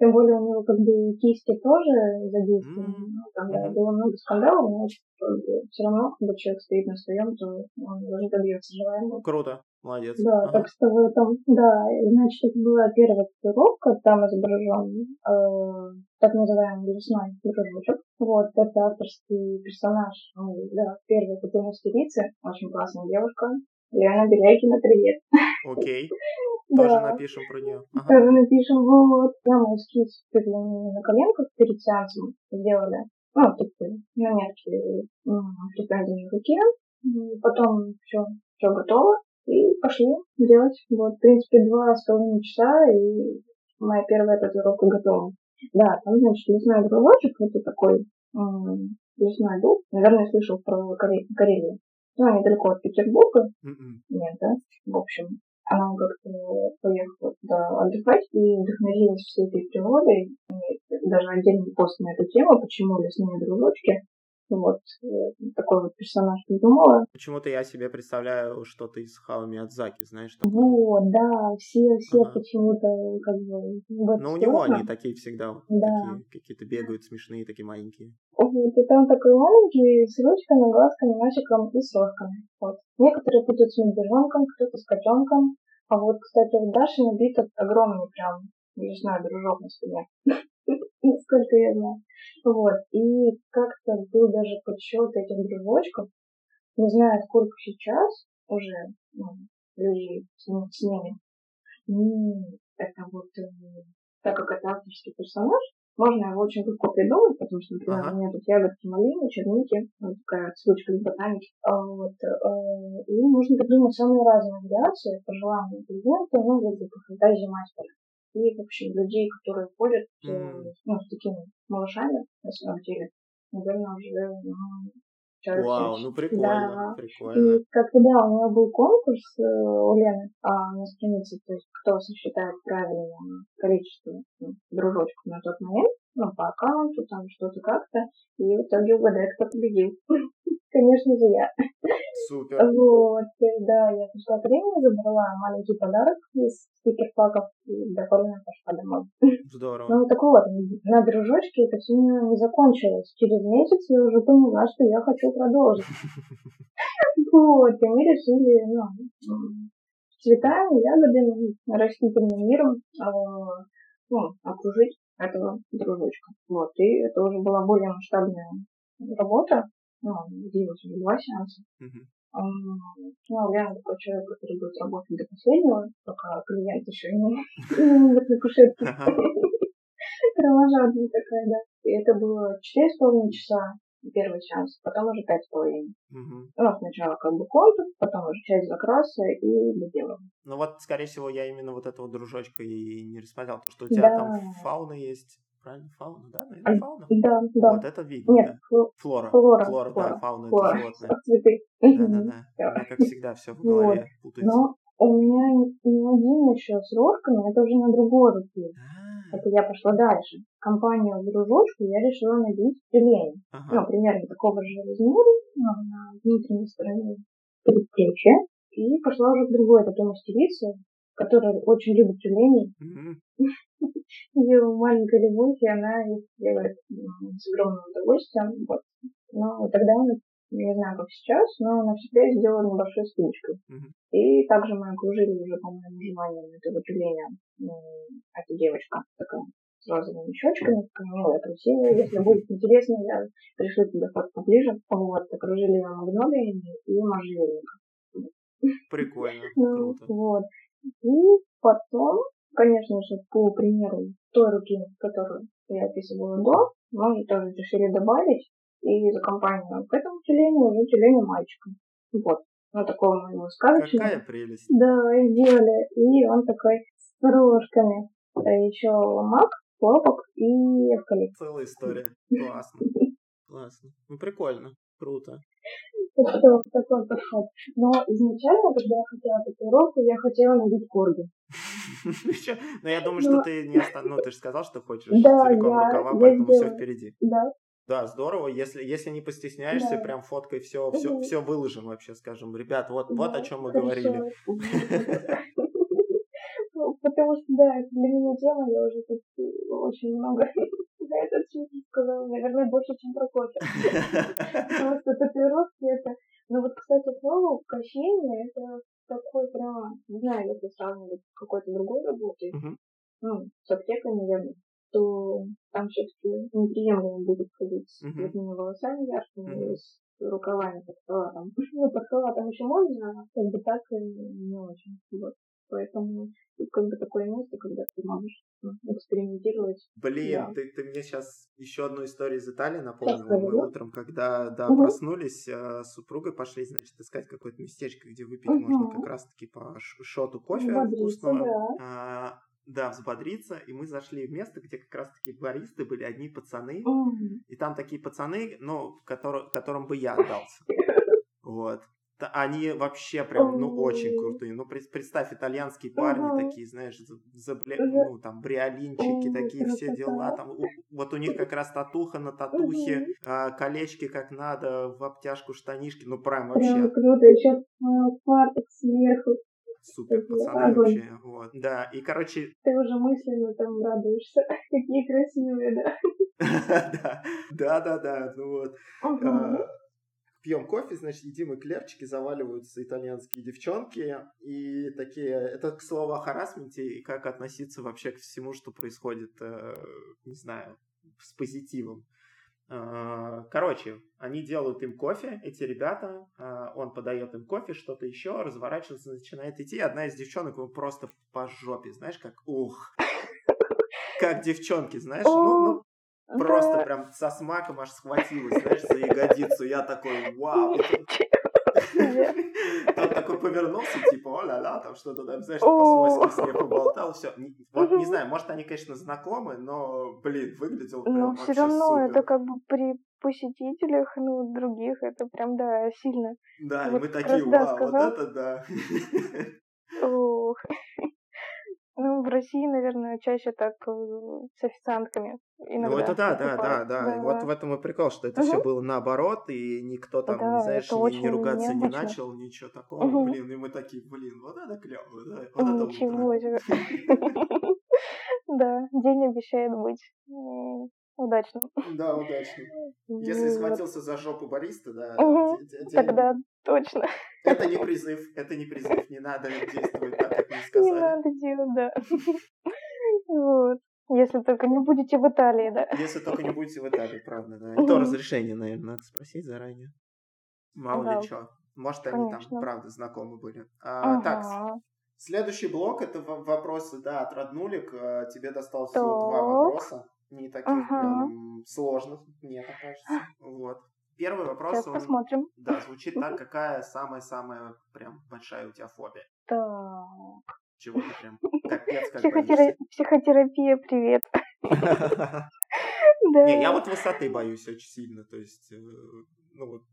Тем более у него как бы кисти тоже задействованы. Mm-hmm. Когда было много скандалов, но все равно, когда человек стоит на своем, то он даже добьется желаемого. Круто. Молодец. Да, ага. так что в этом, да, значит, это была первая татуировка, там изображен э, так называемый лесной дружочек. Вот, это авторский персонаж, ну, да, первой тату-мастерицы, очень классная девушка, Лена Белякина, привет. Окей. Тоже напишем про нее. Ага. Тоже напишем. Вот. Прямо эскиз на коленках перед сеансом сделали. Ну, такие намерки претензии на руке. Потом все, все готово. И пошли делать. Вот, в принципе, два с половиной часа, и моя первая татуировка готова. Да, там, значит, лесной кружочек, это такой лесной дуб. Наверное, слышал про Карелию. Ну, недалеко от Петербурга. Mm-mm. Нет, да? В общем, она как-то поехала туда отдыхать и вдохновилась всей этой природой. И даже отдельный пост на эту тему, почему лесные дружочки. Вот э, такой вот персонаж придумала. Почему-то я себе представляю что-то из Хао Миядзаки, знаешь? Что вот, да, все, все ага. почему-то как бы... Ну, у него они такие всегда, да. такие какие-то бегают смешные, такие маленькие. Вот, и там такой маленький с ручками, глазками, носиком и с ложками. Вот. Некоторые путают с медвежонком, кто-то с котенком. А вот, кстати, в Даше набит огромный прям, не знаю, дружок на спине. Сколько я знаю. Вот. И как-то был даже подсчет этих дружочков. Не знаю, сколько сейчас уже ну, людей с, с ними. И это вот, э, так как это авторский персонаж, можно его очень легко придумать, потому что, например, ага. у меня тут ягодки малины, черники, вот такая ссылочка из ботаники. А вот, э, и можно придумать самые разные вариации по желанию клиента, ну, или по фантазии мастера. И, в общем, людей, которые ходят mm. ну, с такими малышами, на самом деле, наверное, уже ну, Человек Вау, ну прикольно, да. прикольно. И как-то, да, у меня был конкурс э, у Лены а, на странице, то есть кто сосчитает правильное количество ну, дружочков на тот момент, ну, по аккаунту, там что-то как-то, и в итоге угадай, кто победил. Конечно же, я. Супер. Вот, да, я пришла к Риме, забрала маленький подарок из стикер-паков и довольно пошла домой. Здорово. Ну, так вот, на дружочке это все не закончилось. Через месяц я уже поняла, что я хочу продолжить. Вот, и мы решили, ну, цветами, ягодами, растительным миром а, ну, окружить этого дружочка. Вот, и это уже была более масштабная работа ну, длилось уже два сеанса. Uh-huh. Ну, Лена такой человек, который будет работать до последнего, пока клиент еще не на кушетке. Кровожадная такая, да. И это было четыре с половиной часа первый сеанс, потом уже пять с половиной. Угу. Ну, сначала как бы контур, потом уже часть закраса и доделываем. Ну вот, скорее всего, я именно вот этого дружочка и не рассмотрел, потому что у тебя да. там фауна есть, правильно? Фауна, да? Наверное, фауна? Да, да. Вот, это видно, Нет, да. фло- Флора. флора, Флора, флора, да, фауна флора. это животное. Цветы. Да-да-да. Да. У меня, как всегда, все в голове путается. Но у меня не один еще с рожками, это уже на другой руке. А, Это я пошла дальше. Компанию в дружочку я решила набить. Ну, Ага. примерно такого же размера, но на внутренней стороне предплечья. И пошла уже к другой такой мастерице, которая очень любит тюленей. Мгм. Ее маленькая любовь, и она их делает с огромным удовольствием. Вот. Но тогда она, не знаю, как сейчас, но она всегда сделала небольшой скидочкой. Мгм. И также мы окружили уже, по моему желанию, этого тюленя. Эта девочка такая с розовыми щечками, милая, красивая. Если будет интересно, я пришлю тебе фото поближе. Вот, окружили магнолиями и можжевельником. Прикольно, Ну, круто. вот. И потом, конечно же, по примеру той руки, которую я описывала до, мы тоже решили добавить и за компанию к этому тюленю уже тюленя мальчика. Вот. Ну, такого моего сказочного. Какая прелесть. Да, и сделали. И он такой с рожками. А еще мак, хлопок и эвкалипт. Целая история. Классно. Классно. Ну, прикольно. Круто. Так что такой подход. Но изначально, когда я хотела татуировку, я хотела набить корги. Но я думаю, Ну. что ты не. Ну, ты же сказал, что хочешь целиком рукава, поэтому все впереди. Да, Да, здорово. Если, если не постесняешься, Да. прям фоткой все, все, все выложим вообще, скажем. Ребят, вот, вот Да, о чем мы хорошо. говорили. Ну, Потому что, да, это для меня тема, я уже тут э, очень много за этот чуть сказала, наверное, больше, чем про кофе. Просто татуировки это... Ну вот, кстати, к слову, кощение это такой прямо, не знаю, если сравнивать с какой-то другой работой, ну, с аптекой, наверное, то там все-таки неприемлемо будет ходить с цветными волосами яркими с рукавами под халатом. Ну, под халатом еще можно, а как бы так не очень. Вот. Поэтому тут как бы такое место, когда ты можешь ну, экспериментировать. Блин, Да. ты, ты мне сейчас еще одну историю из Италии напомнила. Мы утром, когда да, Мгм. проснулись, э, с супругой пошли, значит, искать какое-то местечко, где выпить можно Мгм. как раз-таки по шоту кофе вкусного. да. А, да, взбодриться. И мы зашли в место, где как раз-таки баристы были одни пацаны. Мгм. И там такие пацаны, ну, котор- которым бы я отдался. Вот. Они вообще прям, ну, очень крутые. Ну, пред- представь, итальянские парни такие, знаешь, за- забле- Ага. ну, там, бриолинчики, такие все дела. Там, вот у них как раз татуха на татухе, а, колечки как надо, в обтяжку штанишки. Ну, прям Прям вообще круто, еще фартук сверху. супер пацаны Огонь. вообще. Вот. Да, и, короче, Ты уже мысленно там радуешься. Какие красивые, да. да, да, да, да, ну вот. Пьем кофе, значит, едим эклерчики, заваливаются итальянские девчонки. И такие, это к слову о харасменте и как относиться вообще к всему, что происходит, э, не знаю, с позитивом. Э, Короче, они делают им кофе, эти ребята, э, он подает им кофе, что-то еще, разворачивается, начинает идти. Одна из девчонок ему просто по жопе, знаешь, как ух. Как девчонки, знаешь, ну, ну, Просто Да. прям со смаком аж схватилась, знаешь, за ягодицу. Я такой, вау. Тот такой повернулся, типа, о-ля-ля, там что-то, там, знаешь, по-свойски с ней поболтал, все. Вот, не знаю, может, они, конечно, знакомы, но, блин, выглядел прям Но все равно это как бы при посетителях, ну, других, это прям, да, сильно. Да, мы такие, вау, вот это да. Ох. Ну, в России, наверное, чаще так э, с официантками. Иногда Ну, это да, да, да, да. И вот в этом и прикол, что это все Мгм. было наоборот, и никто там, Да, знаешь, это не, не ругаться не необычно. начал, ничего такого. Мгм. Блин, и мы такие, блин, вот это клево, да, вот это Ничего себе. Да, день обещает быть удачным. Да, удачно. Если схватился за жопу бариста, да, Тогда точно это не призыв, это не призыв, не надо действовать так, как мне не сказали. надо делать, да. Вот. Если только не будете в Италии, да. Если только не будете в Италии, правда, да. И то разрешение, наверное, надо спросить заранее. Мало Да. ли что. Может, они там, Конечно. правда, знакомы были. А, Так, Ага. следующий блок это вопросы, да, от Роднулик. А, Тебе досталось всего два Так. вопроса. Не таких Ага. прям сложных, мне так кажется. Вот. Первый вопрос, Сейчас он, посмотрим. да, звучит так, какая самая-самая прям большая у тебя фобия? Так. Чего ты прям капец как Психотера-? Психотерапия, привет. Не, я вот высоты боюсь очень сильно, то есть, э, ну вот.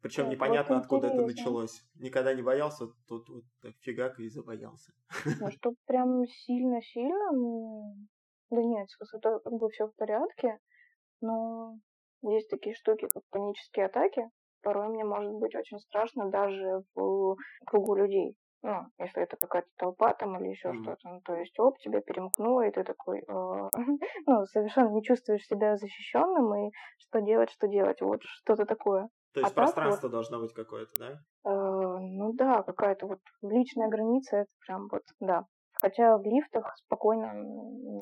Причем непонятно, откуда это началось. Никогда не боялся, тут вот так фигак и забоялся. Ну, что прям сильно-сильно, ну, да нет, с высотой как бы все в порядке, но есть такие штуки, как панические атаки. Порой мне может быть очень страшно даже в кругу людей ну, если это какая-то толпа там или еще mm. что-то, ну, то есть, оп, тебя перемкнуло, и ты такой, э, ну, совершенно не чувствуешь себя защищенным, и что делать, что делать, вот что-то такое. То есть а пространство вот, должно быть какое-то, да? Э, ну да, какая-то вот личная граница, это прям вот, да. Хотя в лифтах спокойно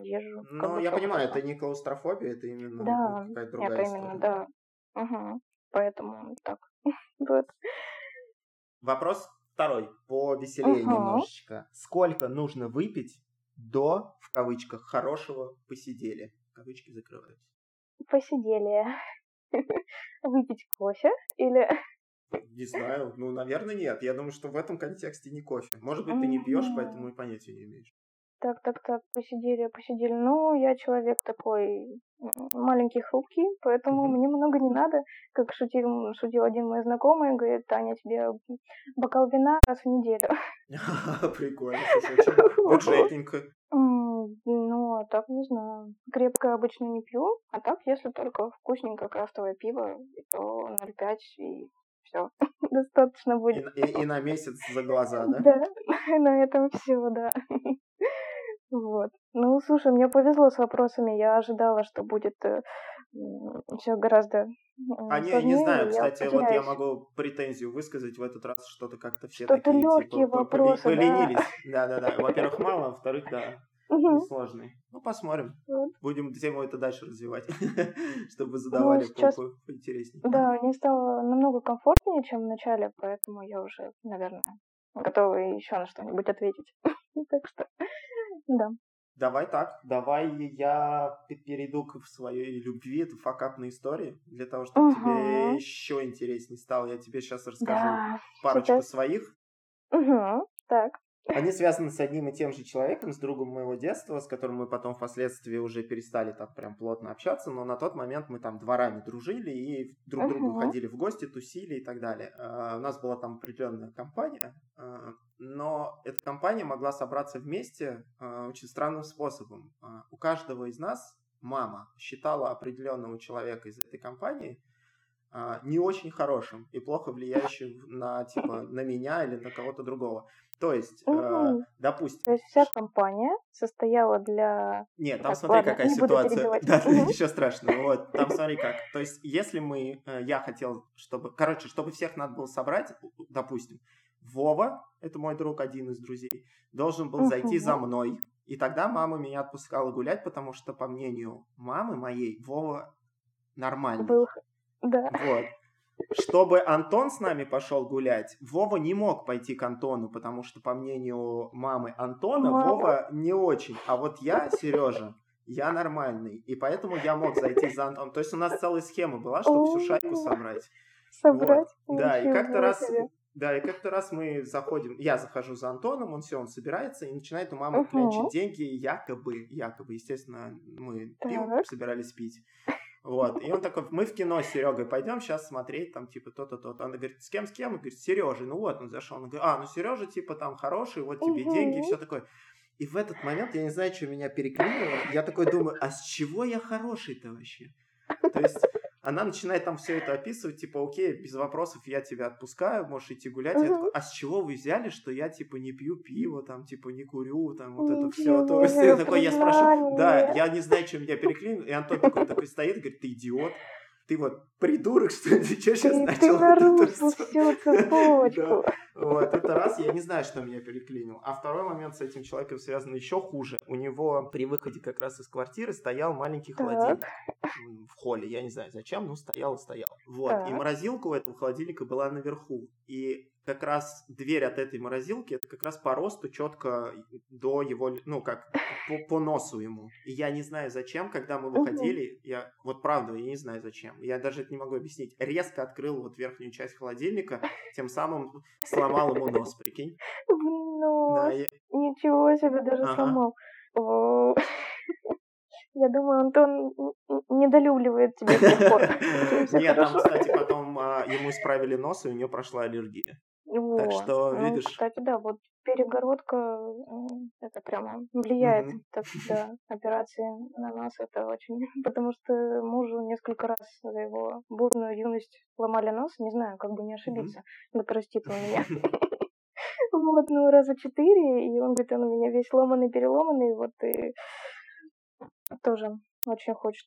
езжу. Ну, я понимаю, это не клаустрофобия, это именно да, какая-то другая это именно, да. Угу. Поэтому так. вот. Вопрос Второй, повеселее uh-huh. немножечко. Сколько нужно выпить до, в кавычках, хорошего посидели? Кавычки закрываются. Посидели. Выпить кофе или... Не знаю, ну, наверное, нет. Я думаю, что в этом контексте не кофе. Может быть, ты не пьешь, поэтому и понятия не имеешь. Так, так, так, посидели, посидели. Ну, я человек такой маленький, хрупкий, поэтому mm-hmm. мне много не надо. Как шутил, шутил один мой знакомый, говорит, Таня, тебе бокал вина раз в неделю. Прикольно, бюджетненько. Ну, а так не знаю. Крепко обычно не пью, а так, если только вкусненькое крафтовое пиво, то 0,5 и все. Достаточно будет. И, и, и на месяц за глаза, да? Да, на этом все, да. Вот. Ну, слушай, мне повезло с вопросами. Я ожидала, что будет э, все гораздо а не, не знаю, кстати, вот я могу претензию высказать в этот раз, что-то как-то все что-то такие, легкие типа, вопросы, поленились. Да, да, да. Во-первых, мало, во-вторых, да, угу. сложный. Ну, посмотрим. Вот. Будем тему это дальше развивать, чтобы задавали ну, сейчас, по поинтереснее. Да, мне стало намного комфортнее, чем в начале, поэтому я уже, наверное, готова еще на что-нибудь ответить. так что да. Давай так, давай я перейду к своей любви, это факапные истории, для того, чтобы угу. тебе еще интереснее стало. Я тебе сейчас расскажу да, парочку сейчас. своих. Угу, так. Они связаны с одним и тем же человеком, с другом моего детства, с которым мы потом впоследствии уже перестали так прям плотно общаться, но на тот момент мы там дворами дружили и друг к другу uh-huh. ходили в гости, тусили и так далее. Uh, у нас была там определенная компания, uh, но эта компания могла собраться вместе uh, очень странным способом. У каждого из нас мама считала определенного человека из этой компании не очень хорошим и плохо влияющим на типа на меня или на кого-то другого. То есть, э, допустим... То есть вся компания состояла для... Нет, там так, смотри, ладно, какая ситуация. Да, угу. ничего страшного. Вот, там смотри как. То есть, если мы... Э, я хотел, чтобы... Короче, чтобы всех надо было собрать, допустим, Вова, это мой друг, один из друзей, должен был угу. зайти за мной. И тогда мама меня отпускала гулять, потому что, по мнению мамы моей, Вова нормальный. Был... Да. Вот чтобы Антон с нами пошел гулять, Вова не мог пойти к Антону, потому что, по мнению мамы Антона, Мама. Вова не очень. А вот я, Сережа, я нормальный. И поэтому я мог зайти за Антоном. То есть у нас целая схема была, чтобы всю шайку собрать. Собрать? Вот. Да, и как-то раз... Да, и как-то раз мы заходим, я захожу за Антоном, он все, он собирается и начинает у мамы клянчить деньги, якобы, якобы, естественно, мы пиво собирались пить. Вот. И он такой, мы в кино с Серегой пойдем сейчас смотреть, там, типа, то-то, то-то. Она говорит, с кем, с кем? Он говорит, с Сережей. Ну вот, он зашел. Он говорит, а, ну Сережа, типа, там хороший, вот тебе угу. деньги, все такое. И в этот момент, я не знаю, что меня переклинило, я такой думаю, а с чего я хороший-то вообще? То есть она начинает там все это описывать, типа, окей, без вопросов я тебя отпускаю, можешь идти гулять. Uh-huh. Я такой, а с чего вы взяли, что я, типа, не пью пиво, там, типа, не курю, там, вот это все. То есть я такой, я спрашиваю, да, я не знаю, что меня переклинило. И Антон такой, такой стоит говорит, ты идиот ты вот придурок, что ты что сейчас ты, начал? Ты нарушил всю цепочку. Вот, это раз, я не знаю, что меня переклинил. А второй момент с этим человеком связан еще хуже. У него при выходе как раз из квартиры стоял маленький холодильник в холле. Я не знаю зачем, но стоял и стоял. Вот, и морозилка у этого холодильника была наверху. И как раз дверь от этой морозилки, это как раз по росту четко до его, ну, как по, по носу ему. И я не знаю зачем, когда мы выходили, я, вот правда, я не знаю зачем, я даже это не могу объяснить, резко открыл вот верхнюю часть холодильника, тем самым сломал ему нос, прикинь. Ну, да, я... ничего себе, даже ага. сломал. Я думаю, Антон недолюбливает тебя Нет, там, кстати, потом а, ему исправили нос, и у нее прошла аллергия. Так что, ну, видишь... Кстати, да, вот перегородка, это прямо влияет. Так да, операции на нас это очень... Потому что мужу несколько раз за его бурную юность ломали нос, не знаю, как бы не ошибиться. Да простит он меня. Вот, ну, раза четыре, и он говорит, он у меня весь ломанный, переломанный, вот, и тоже очень хочет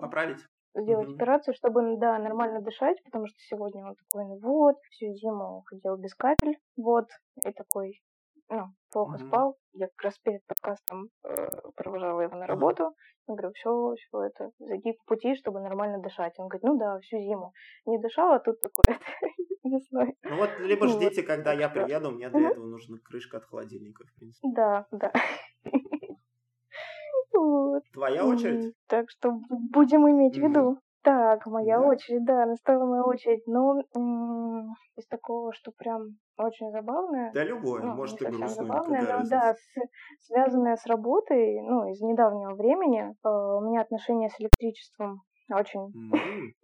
поправить сделать mm-hmm. операцию, чтобы, да, нормально дышать, потому что сегодня он такой, ну вот, всю зиму ходил без капель, вот, и такой, ну, плохо mm-hmm. спал. Я как раз перед подкастом э, провожала его на работу. Mm-hmm. Я говорю, все, все это, зайди по пути, чтобы нормально дышать. Он говорит, ну да, всю зиму не дышал, а тут такой весной. Ну вот, либо ждите, когда я приеду, мне для этого нужна крышка от холодильника, в принципе. Да, да. Вот. Твоя очередь? Так что будем иметь в виду. Так, моя да. очередь, да, настала моя очередь. Но м- из такого, что прям очень забавное. Да, любое, ну, может, и грустное. Забавное, но да, с, связанное с работой, ну, из недавнего времени. Э, у меня отношения с электричеством очень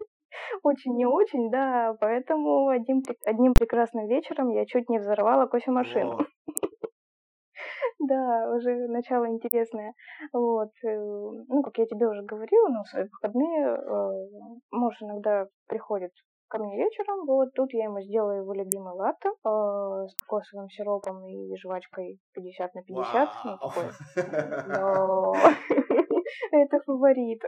очень не очень, да, поэтому один, одним прекрасным вечером я чуть не взорвала кофемашину. Да, уже начало интересное. Вот. Э, ну, как я тебе уже говорила, ну, в свои выходные э, муж иногда приходит ко мне вечером, вот тут я ему сделаю его любимый латте э, с кокосовым сиропом и жвачкой 50 на 50. Ну, такой. Это фаворит.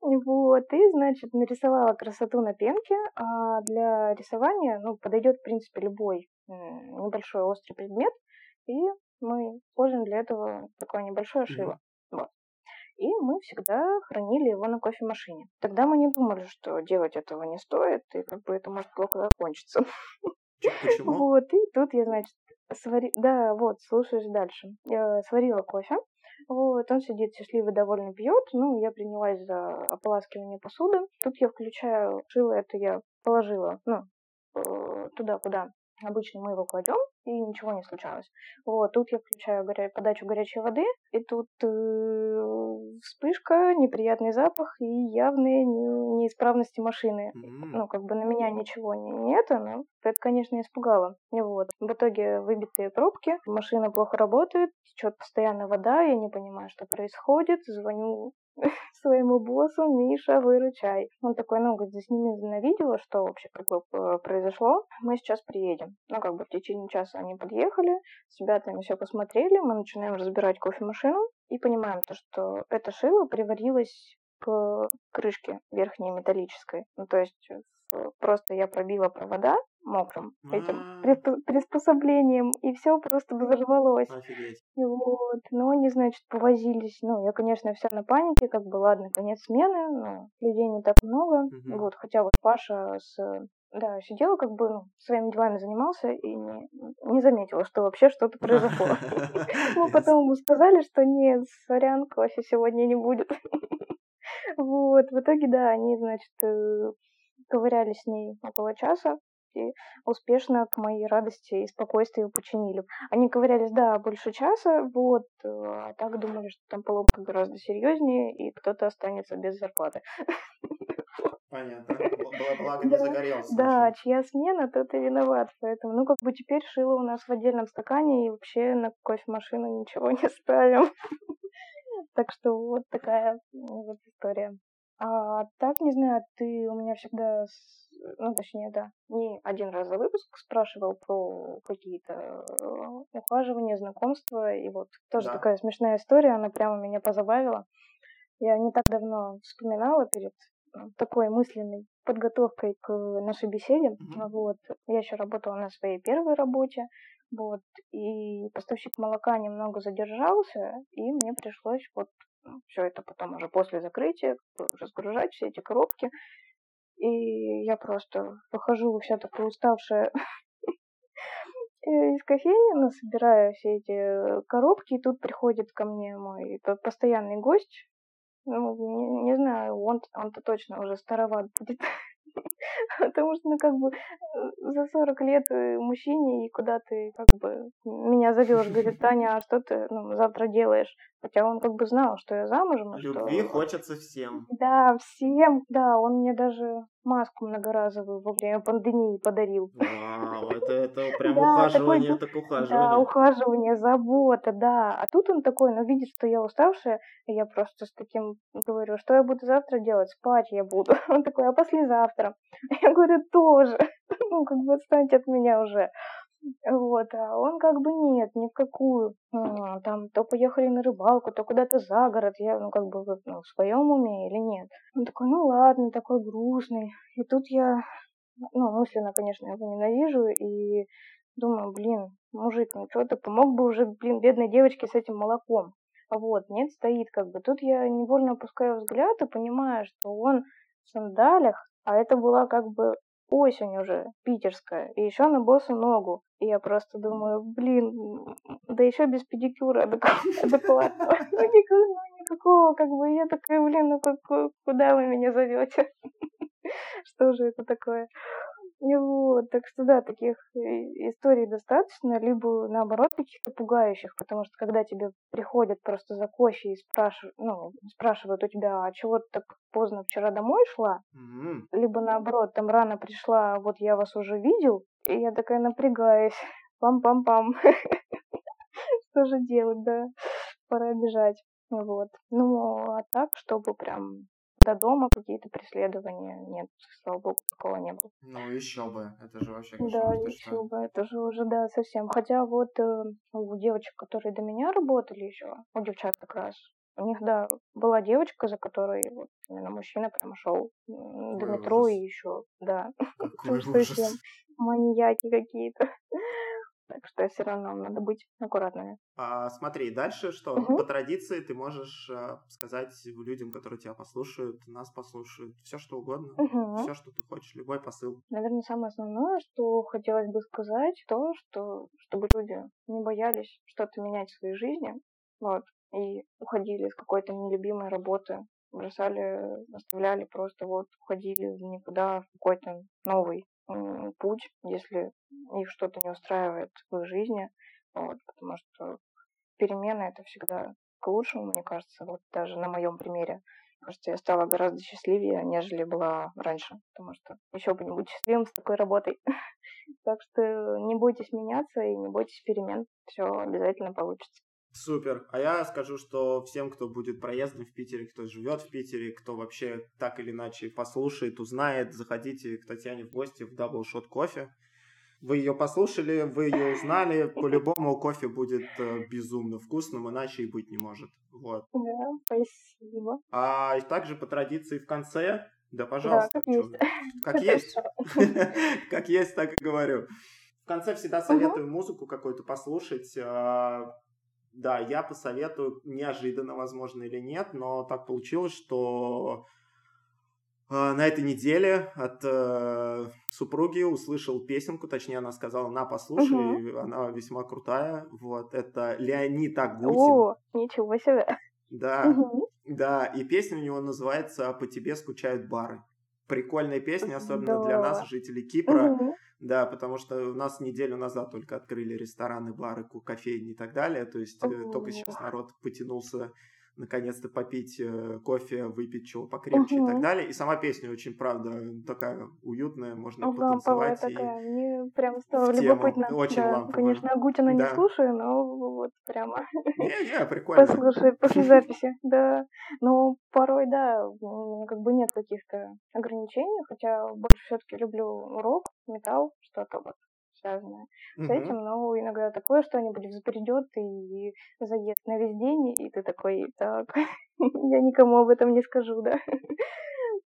Вот, и, значит, нарисовала красоту на пенке. А для рисования, ну, подойдет, в принципе, любой небольшой острый предмет. И мы используем для этого такое небольшое шило. Mm-hmm. Вот. И мы всегда хранили его на кофемашине. Тогда мы не думали, что делать этого не стоит, и как бы это может плохо закончиться. Почему? Вот, и тут я, значит, свари... Да, вот, слушаешь дальше. Я сварила кофе. Вот, он сидит счастливый, довольно пьет. Ну, я принялась за ополаскивание посуды. Тут я включаю шило, это я положила, ну, э, туда, куда Обычно мы его кладем, и ничего не случалось. Вот, тут я включаю горя... подачу горячей воды, и тут э, вспышка, неприятный запах и явные не... неисправности машины. Mm-hmm. Ну, как бы на меня ничего не, не это, но это, конечно, испугало. И вот. В итоге выбитые пробки, машина плохо работает, течет постоянно вода, я не понимаю, что происходит, звоню своему боссу, Миша, выручай. Он такой, ну, говорит, засними на видео, что вообще как бы произошло, мы сейчас приедем. Ну, как бы в течение часа они подъехали, с ребятами все посмотрели, мы начинаем разбирать кофемашину и понимаем то, что это шило приварилось к крышке верхней металлической. Ну, то есть просто я пробила провода мокрым этим а. приспособлением, и все просто взорвалось. Вот. Но они, значит, повозились. Ну, я, конечно, вся на панике, как бы, ладно, конец смены, но людей не так много. Вот, хотя вот Паша с да, сидела как бы ну, своими делами занимался и не, не заметила, что вообще что-то произошло. Мы потом ему сказали, что нет, сорян, кофе сегодня не будет. Вот, в итоге, да, они, значит, э, ковыряли с ней около часа и успешно, к моей радости и спокойствию починили. Они ковырялись, да, больше часа, вот, э, а так думали, что там поломка гораздо серьезнее, и кто-то останется без зарплаты. Понятно. Благо не загорелся. Да, чья смена, тот и виноват. Поэтому, ну, как бы теперь шило у нас в отдельном стакане, и вообще на кофемашину ничего не ставим. Так что вот такая вот история. А так, не знаю, ты у меня всегда, ну, точнее, да, не один раз за выпуск спрашивал про какие-то э, ухаживания, знакомства, и вот тоже да. такая смешная история, она прямо меня позабавила. Я не так давно вспоминала перед такой мысленной подготовкой к нашей беседе. Mm-hmm. Вот. Я еще работала на своей первой работе, вот, и поставщик молока немного задержался, и мне пришлось вот все это потом уже после закрытия разгружать все эти коробки. И я просто выхожу вся такая уставшая из кофейни, ну, собираю все эти коробки, и тут приходит ко мне мой постоянный гость. Ну, не, не знаю, он, он-то точно уже староват будет Потому что, ну, как бы, за 40 лет э, мужчине, и куда ты, как бы, меня зовешь, говорит, Таня, а что ты ну, завтра делаешь? Хотя он как бы знал, что я замужем. Любви что... хочется всем. Да, всем, да. Он мне даже маску многоразовую во время пандемии подарил. Вау, это, это прям ухаживание, так ухаживание. Да, ухаживание, забота, да. А тут он такой, ну, видит, что я уставшая, и я просто с таким говорю, что я буду завтра делать? Спать я буду. Он такой, а послезавтра? Я говорю, тоже. Ну, как бы отстаньте от меня уже. Вот, а он как бы нет, ни в какую. Там то поехали на рыбалку, то куда-то за город. Я, ну, как бы ну, в своем уме или нет. Он такой, ну ладно, такой грустный. И тут я, ну, мысленно, конечно, его ненавижу и думаю, блин, мужик, ну что ты помог бы уже, блин, бедной девочке с этим молоком. Вот, нет, стоит как бы. Тут я невольно опускаю взгляд и понимаю, что он в сандалях, а это была как бы осень уже, питерская, и еще на босу ногу. И я просто думаю, блин, да еще без педикюра адекватного. Ну, никакого, как бы, я такая, блин, ну куда вы меня зовете? Что же это такое? Вот, так что да, таких э, историй достаточно, либо наоборот каких-то пугающих, потому что когда тебе приходят просто за кофе и спрашивают, ну, спрашивают у тебя, а чего ты так поздно вчера домой шла, mm-hmm. либо наоборот, там рано пришла, вот я вас уже видел, и я такая напрягаюсь, пам-пам-пам, что же делать, да, пора бежать, вот. Ну, а так, чтобы прям до дома какие-то преследования. Нет, слава богу, такого не было. Ну, еще бы. Это же вообще Да, еще что... бы. Это же уже, да, совсем. Хотя вот э, у девочек, которые до меня работали еще, у девчат как раз, у них, да, была девочка, за которой вот именно мужчина прямо шел до метро ужас. и еще, да. Какой ужас. Маньяки какие-то. Так что все равно надо быть аккуратными. А, смотри, дальше что? Угу. По традиции ты можешь а, сказать людям, которые тебя послушают, нас послушают, все что угодно, угу. все, что ты хочешь, любой посыл. Наверное, самое основное, что хотелось бы сказать, то, что чтобы люди не боялись что-то менять в своей жизни, вот, и уходили из какой-то нелюбимой работы, бросали, оставляли просто вот, уходили никуда в какой-то новый путь, если их что-то не устраивает в их жизни, вот, потому что перемены это всегда к лучшему, мне кажется, вот даже на моем примере. Кажется, я стала гораздо счастливее, нежели была раньше, потому что еще бы не быть счастливым с такой работой. Так что не бойтесь меняться и не бойтесь перемен, все обязательно получится. Супер. А я скажу, что всем, кто будет проездом в Питере, кто живет в Питере, кто вообще так или иначе послушает, узнает, заходите к Татьяне в гости в Double Shot Кофе. Вы ее послушали, вы ее узнали, по-любому кофе будет э, безумно вкусным, иначе и быть не может. Вот. Да, спасибо. А также по традиции в конце, да, пожалуйста. Да, как есть. Как есть. Как есть, так и говорю. В конце всегда советую музыку какую-то послушать. Да, я посоветую, неожиданно, возможно, или нет, но так получилось, что э, на этой неделе от э, супруги услышал песенку, точнее, она сказала, на, послушай, угу. она весьма крутая. Вот, это Леонид Агутин. О, ничего себе. Да, угу. да, и песня у него называется «По тебе скучают бары». Прикольная песня, особенно да. для нас, жителей Кипра. Угу. Да, потому что у нас неделю назад только открыли рестораны, бары, кофейни и так далее. То есть О-о-о. Э, только сейчас народ потянулся наконец-то попить э, кофе, выпить чего покрепче угу. и так далее. И сама песня очень, правда, такая уютная, можно угу, потанцевать. И такая, мне прям стало любопытно. Очень да, ламповая. Конечно, Агутина да. не слушаю, но вот прямо не, не, прикольно. послушай после записи, да. Но порой, да, как бы нет каких-то ограничений, хотя больше все-таки люблю рок, металл, что-то вот связанное mm-hmm. с этим, но иногда такое что-нибудь взбредет и заест на весь день, и ты такой, так, я никому об этом не скажу, да.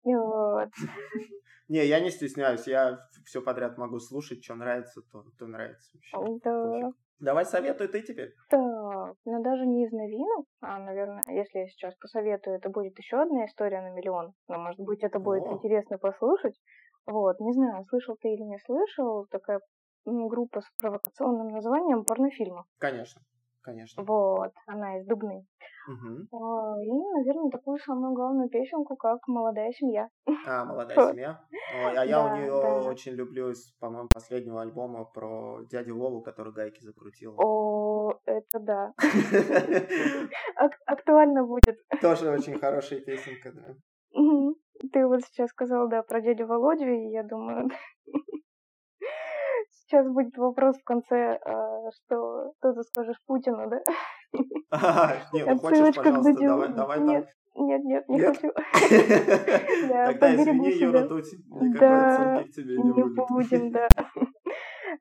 Вот. Не, я не стесняюсь, я все подряд могу слушать, что нравится, то, то нравится. Вообще. Да. Давай советуй ты теперь. Так, ну даже не из новинок, а, наверное, если я сейчас посоветую, это будет еще одна история на миллион. Но, может быть, это будет О. интересно послушать. Вот, не знаю, слышал ты или не слышал, такая группа с провокационным названием порнофильмов. Конечно. конечно. Вот, она из Дубны. Угу. И, наверное, такую самую главную песенку, как «Молодая семья». А, «Молодая семья». Ой, а я у нее да. очень люблю из, по-моему, последнего альбома про дядю Вову, который гайки закрутил. О, это да. Ак- Актуально будет. Тоже очень хорошая песенка, да. Ты вот сейчас сказал, да, про дядю Володю, и я думаю, сейчас будет вопрос в конце, а, что, что ты скажешь Путину, да? А, Не, ну хочешь, пожалуйста, давай, давай там. Нет, нет, нет, не Нет? хочу. Тогда извини. Юра, тут никакой отсылки к тебе не будем, да.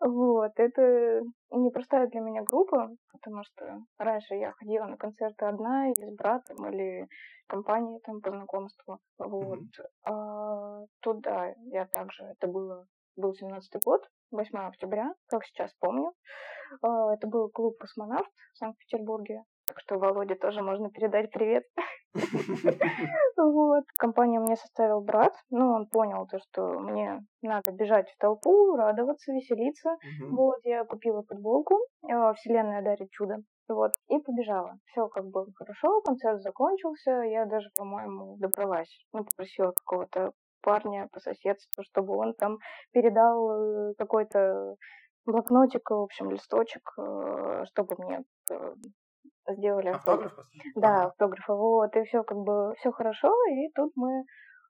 Вот, это непростая для меня группа, потому что раньше я ходила на концерты одна или с братом, или компанией там по знакомству. Вот. Мгм. А, тут, да, я также, это было, был 17-й год, 8 октября, как сейчас помню. А, Это был клуб «Космонавт» в Санкт-Петербурге. Так что Володе тоже можно передать привет. Вот. Компанию мне составил брат, но он понял то, что мне надо бежать в толпу, радоваться, веселиться. Вот, я купила футболку э, «Вселенная дарит чудо». Вот, и побежала. Все как бы хорошо, концерт закончился. Я даже, по-моему, добралась. Ну, попросила какого-то парня по соседству, чтобы он там передал э, какой-то блокнотик, в общем, листочек, э, чтобы мне э, сделали автограф. Автограф? Да, Ага. автографа, вот, и все как бы, все хорошо, и тут мы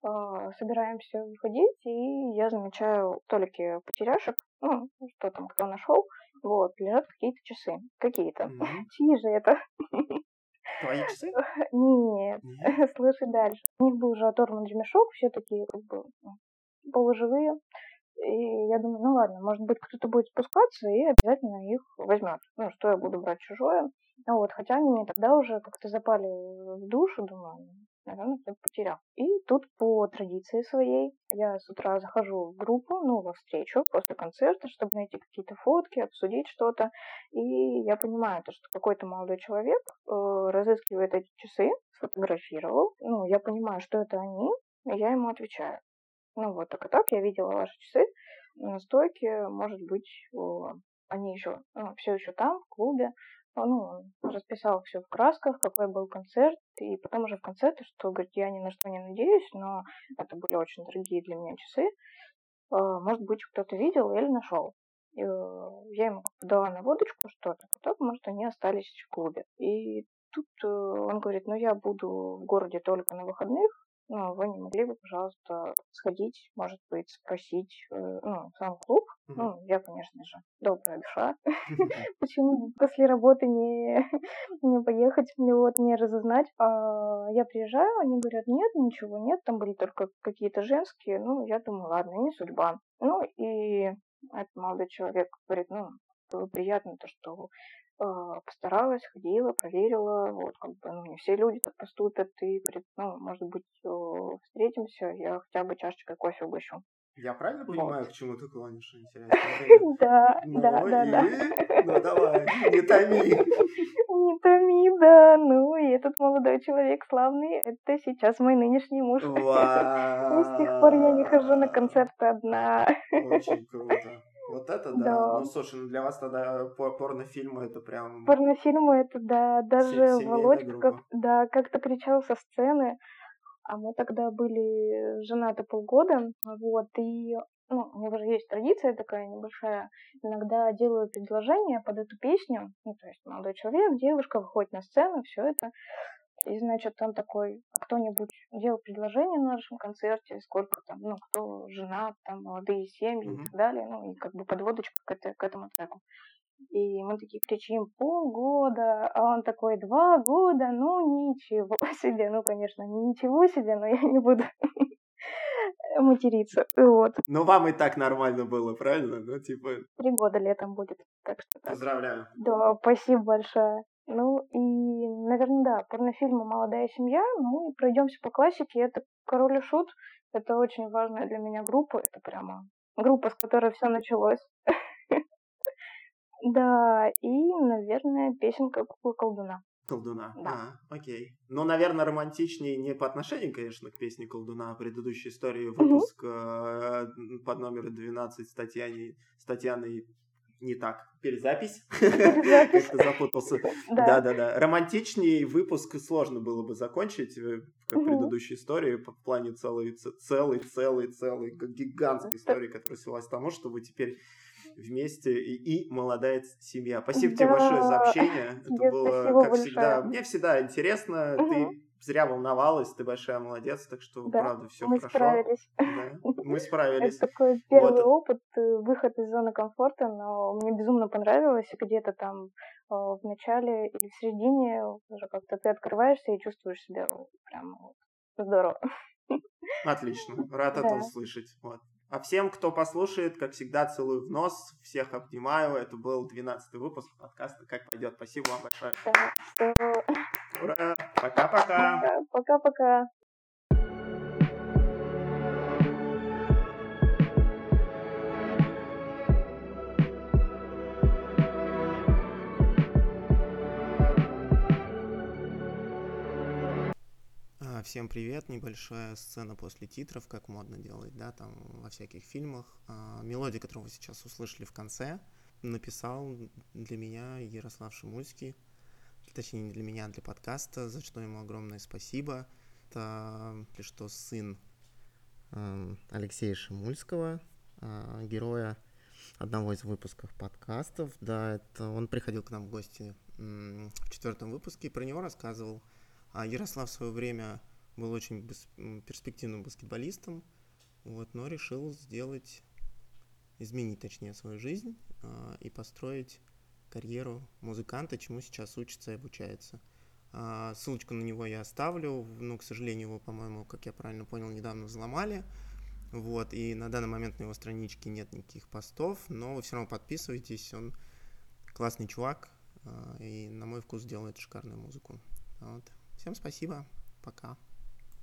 а, собираемся выходить, и я замечаю в столике потеряшек, ну, что там, кто нашел, вот, лежат какие-то часы, какие-то. Мгм. Чьи же это? Твои часы? Нет, Нет? слушай дальше. У них был уже оторван ремешок, все такие как бы ну, полуживые. И я думаю, ну ладно, может быть, кто-то будет спускаться и обязательно их возьмет. Ну, что я буду брать чужое. Ну вот, хотя они мне тогда уже как-то запали в душу, думаю, наверное, кто-то потерял. И тут по традиции своей я с утра захожу в группу, ну, во встречу после концерта, чтобы найти какие-то фотки, обсудить что-то. И я понимаю, то, что какой-то молодой человек э, разыскивает эти часы, сфотографировал. Ну, я понимаю, что это они, и я ему отвечаю. Ну вот, так и так, я видела ваши часы на стойке, может быть, о, они еще, все еще там, в клубе. А, Ну, он расписал все в красках, какой был концерт, и потом уже в конце, то, что, говорит, я ни на что не надеюсь, но это были очень дорогие для меня часы. А, Может быть, кто-то видел или нашел. Э, Я ему дала на водочку что-то, потом, может, они остались в клубе. И тут э, он говорит, ну, я буду в городе только на выходных, ну, вы не могли бы, пожалуйста, сходить, может быть, спросить, э, ну, сам клуб. Мгм. Ну, я, конечно же, добрая душа. Почему после работы не, не поехать, мне вот не разузнать? А я приезжаю, они говорят, нет, ничего нет, там были только какие-то женские. Ну, я думаю, ладно, не судьба. Ну, и этот молодой человек говорит, ну, было приятно то, что постаралась, ходила, проверила, вот, как бы, ну, не все люди так поступят, и говорит, ну, может быть, встретимся, я хотя бы чашечкой кофе угощу. Я правильно Вот. понимаю, к чему ты клонишь? Интересно. Да, Ну да, да, да. и? Ну давай, не томи. Не томи, да, ну и этот молодой человек славный, это сейчас мой нынешний муж. И с тех пор я не хожу на концерты одна. Очень круто. Вот это да. Да. Ну слушай, ну для вас тогда пор- порнофильмы это прям... Порнофильмы это, да, даже Володька как, да, как-то кричал со сцены, а мы тогда были женаты полгода, вот, и ну, у него же есть традиция такая небольшая, иногда делаю предложение под эту песню, ну, то есть молодой человек, девушка выходит на сцену, все это, и, значит, он такой, «А кто-нибудь делал предложение на нашем концерте, сколько там, ну, кто женат, там, молодые семьи Мгм. и так далее, ну, и как бы подводочка к, это- к этому треку. И мы такие кричим полгода, а он такой два года, ну ничего себе, ну конечно, не ничего себе, но я не буду материться. Вот, Ну вам и так нормально было, правильно? Ну типа, три года летом будет, так что так. поздравляю. Да, спасибо большое. Ну и, наверное, да, порнофильмы «Молодая семья», ну и пройдемся по классике, это «Король и Шут», это очень важная для меня группа, это прямо группа, с которой все началось. Да, и, наверное, песенка «Кукла колдуна». Колдуна. Да. А, окей. Ну, наверное, романтичнее не по отношению, конечно, к песне Колдуна, а предыдущей истории выпуск э, под номером 12 с Татьяной, с Татьяной не так. Перезапись. Как-то запутался. Да-да-да. Романтичней выпуск сложно было бы закончить, э, как предыдущей истории, по плане целой, целой, целой, целой, гигантской истории, которая свелась к тому, что вы теперь вместе и, и молодая семья. Спасибо да. тебе большое за общение. Это было, как всегда, мне всегда интересно. Ты зря волновалась, ты большая молодец, так что, да, правда, все мы хорошо. Справились. Да, мы справились. Это такой первый вот. опыт, э, выход из зоны комфорта, но мне безумно понравилось. Где-то там э, в начале или в середине уже как-то ты открываешься и чувствуешь себя прям здорово. Отлично, рад это услышать. Вот. А всем, кто послушает, как всегда, целую в нос. Всех обнимаю. Это был 12 выпуск подкаста «Как пойдет». Спасибо вам большое. Да, Ура! Пока-пока! Пока-пока! Всем привет, небольшая сцена после титров, как модно делать, да, там во всяких фильмах. А, мелодию, которую вы сейчас услышали в конце, написал для меня Ярослав Шимульский, точнее не для меня, а для подкаста, за что ему огромное спасибо. Это что сын э, Алексея Шимульского, э, героя одного из выпусков подкастов. Да, это он приходил к нам в гости э, в четвертом выпуске и про него рассказывал. А Ярослав в свое время был очень перспективным баскетболистом, вот, но решил сделать, изменить, точнее, свою жизнь э, и построить карьеру музыканта, чему сейчас учится и обучается. Э, ссылочку на него я оставлю, но, к сожалению, его, по-моему, как я правильно понял, недавно взломали. Вот, и на данный момент на его страничке нет никаких постов, но вы все равно подписывайтесь, он классный чувак, э, и на мой вкус делает шикарную музыку. Вот. Всем спасибо, пока.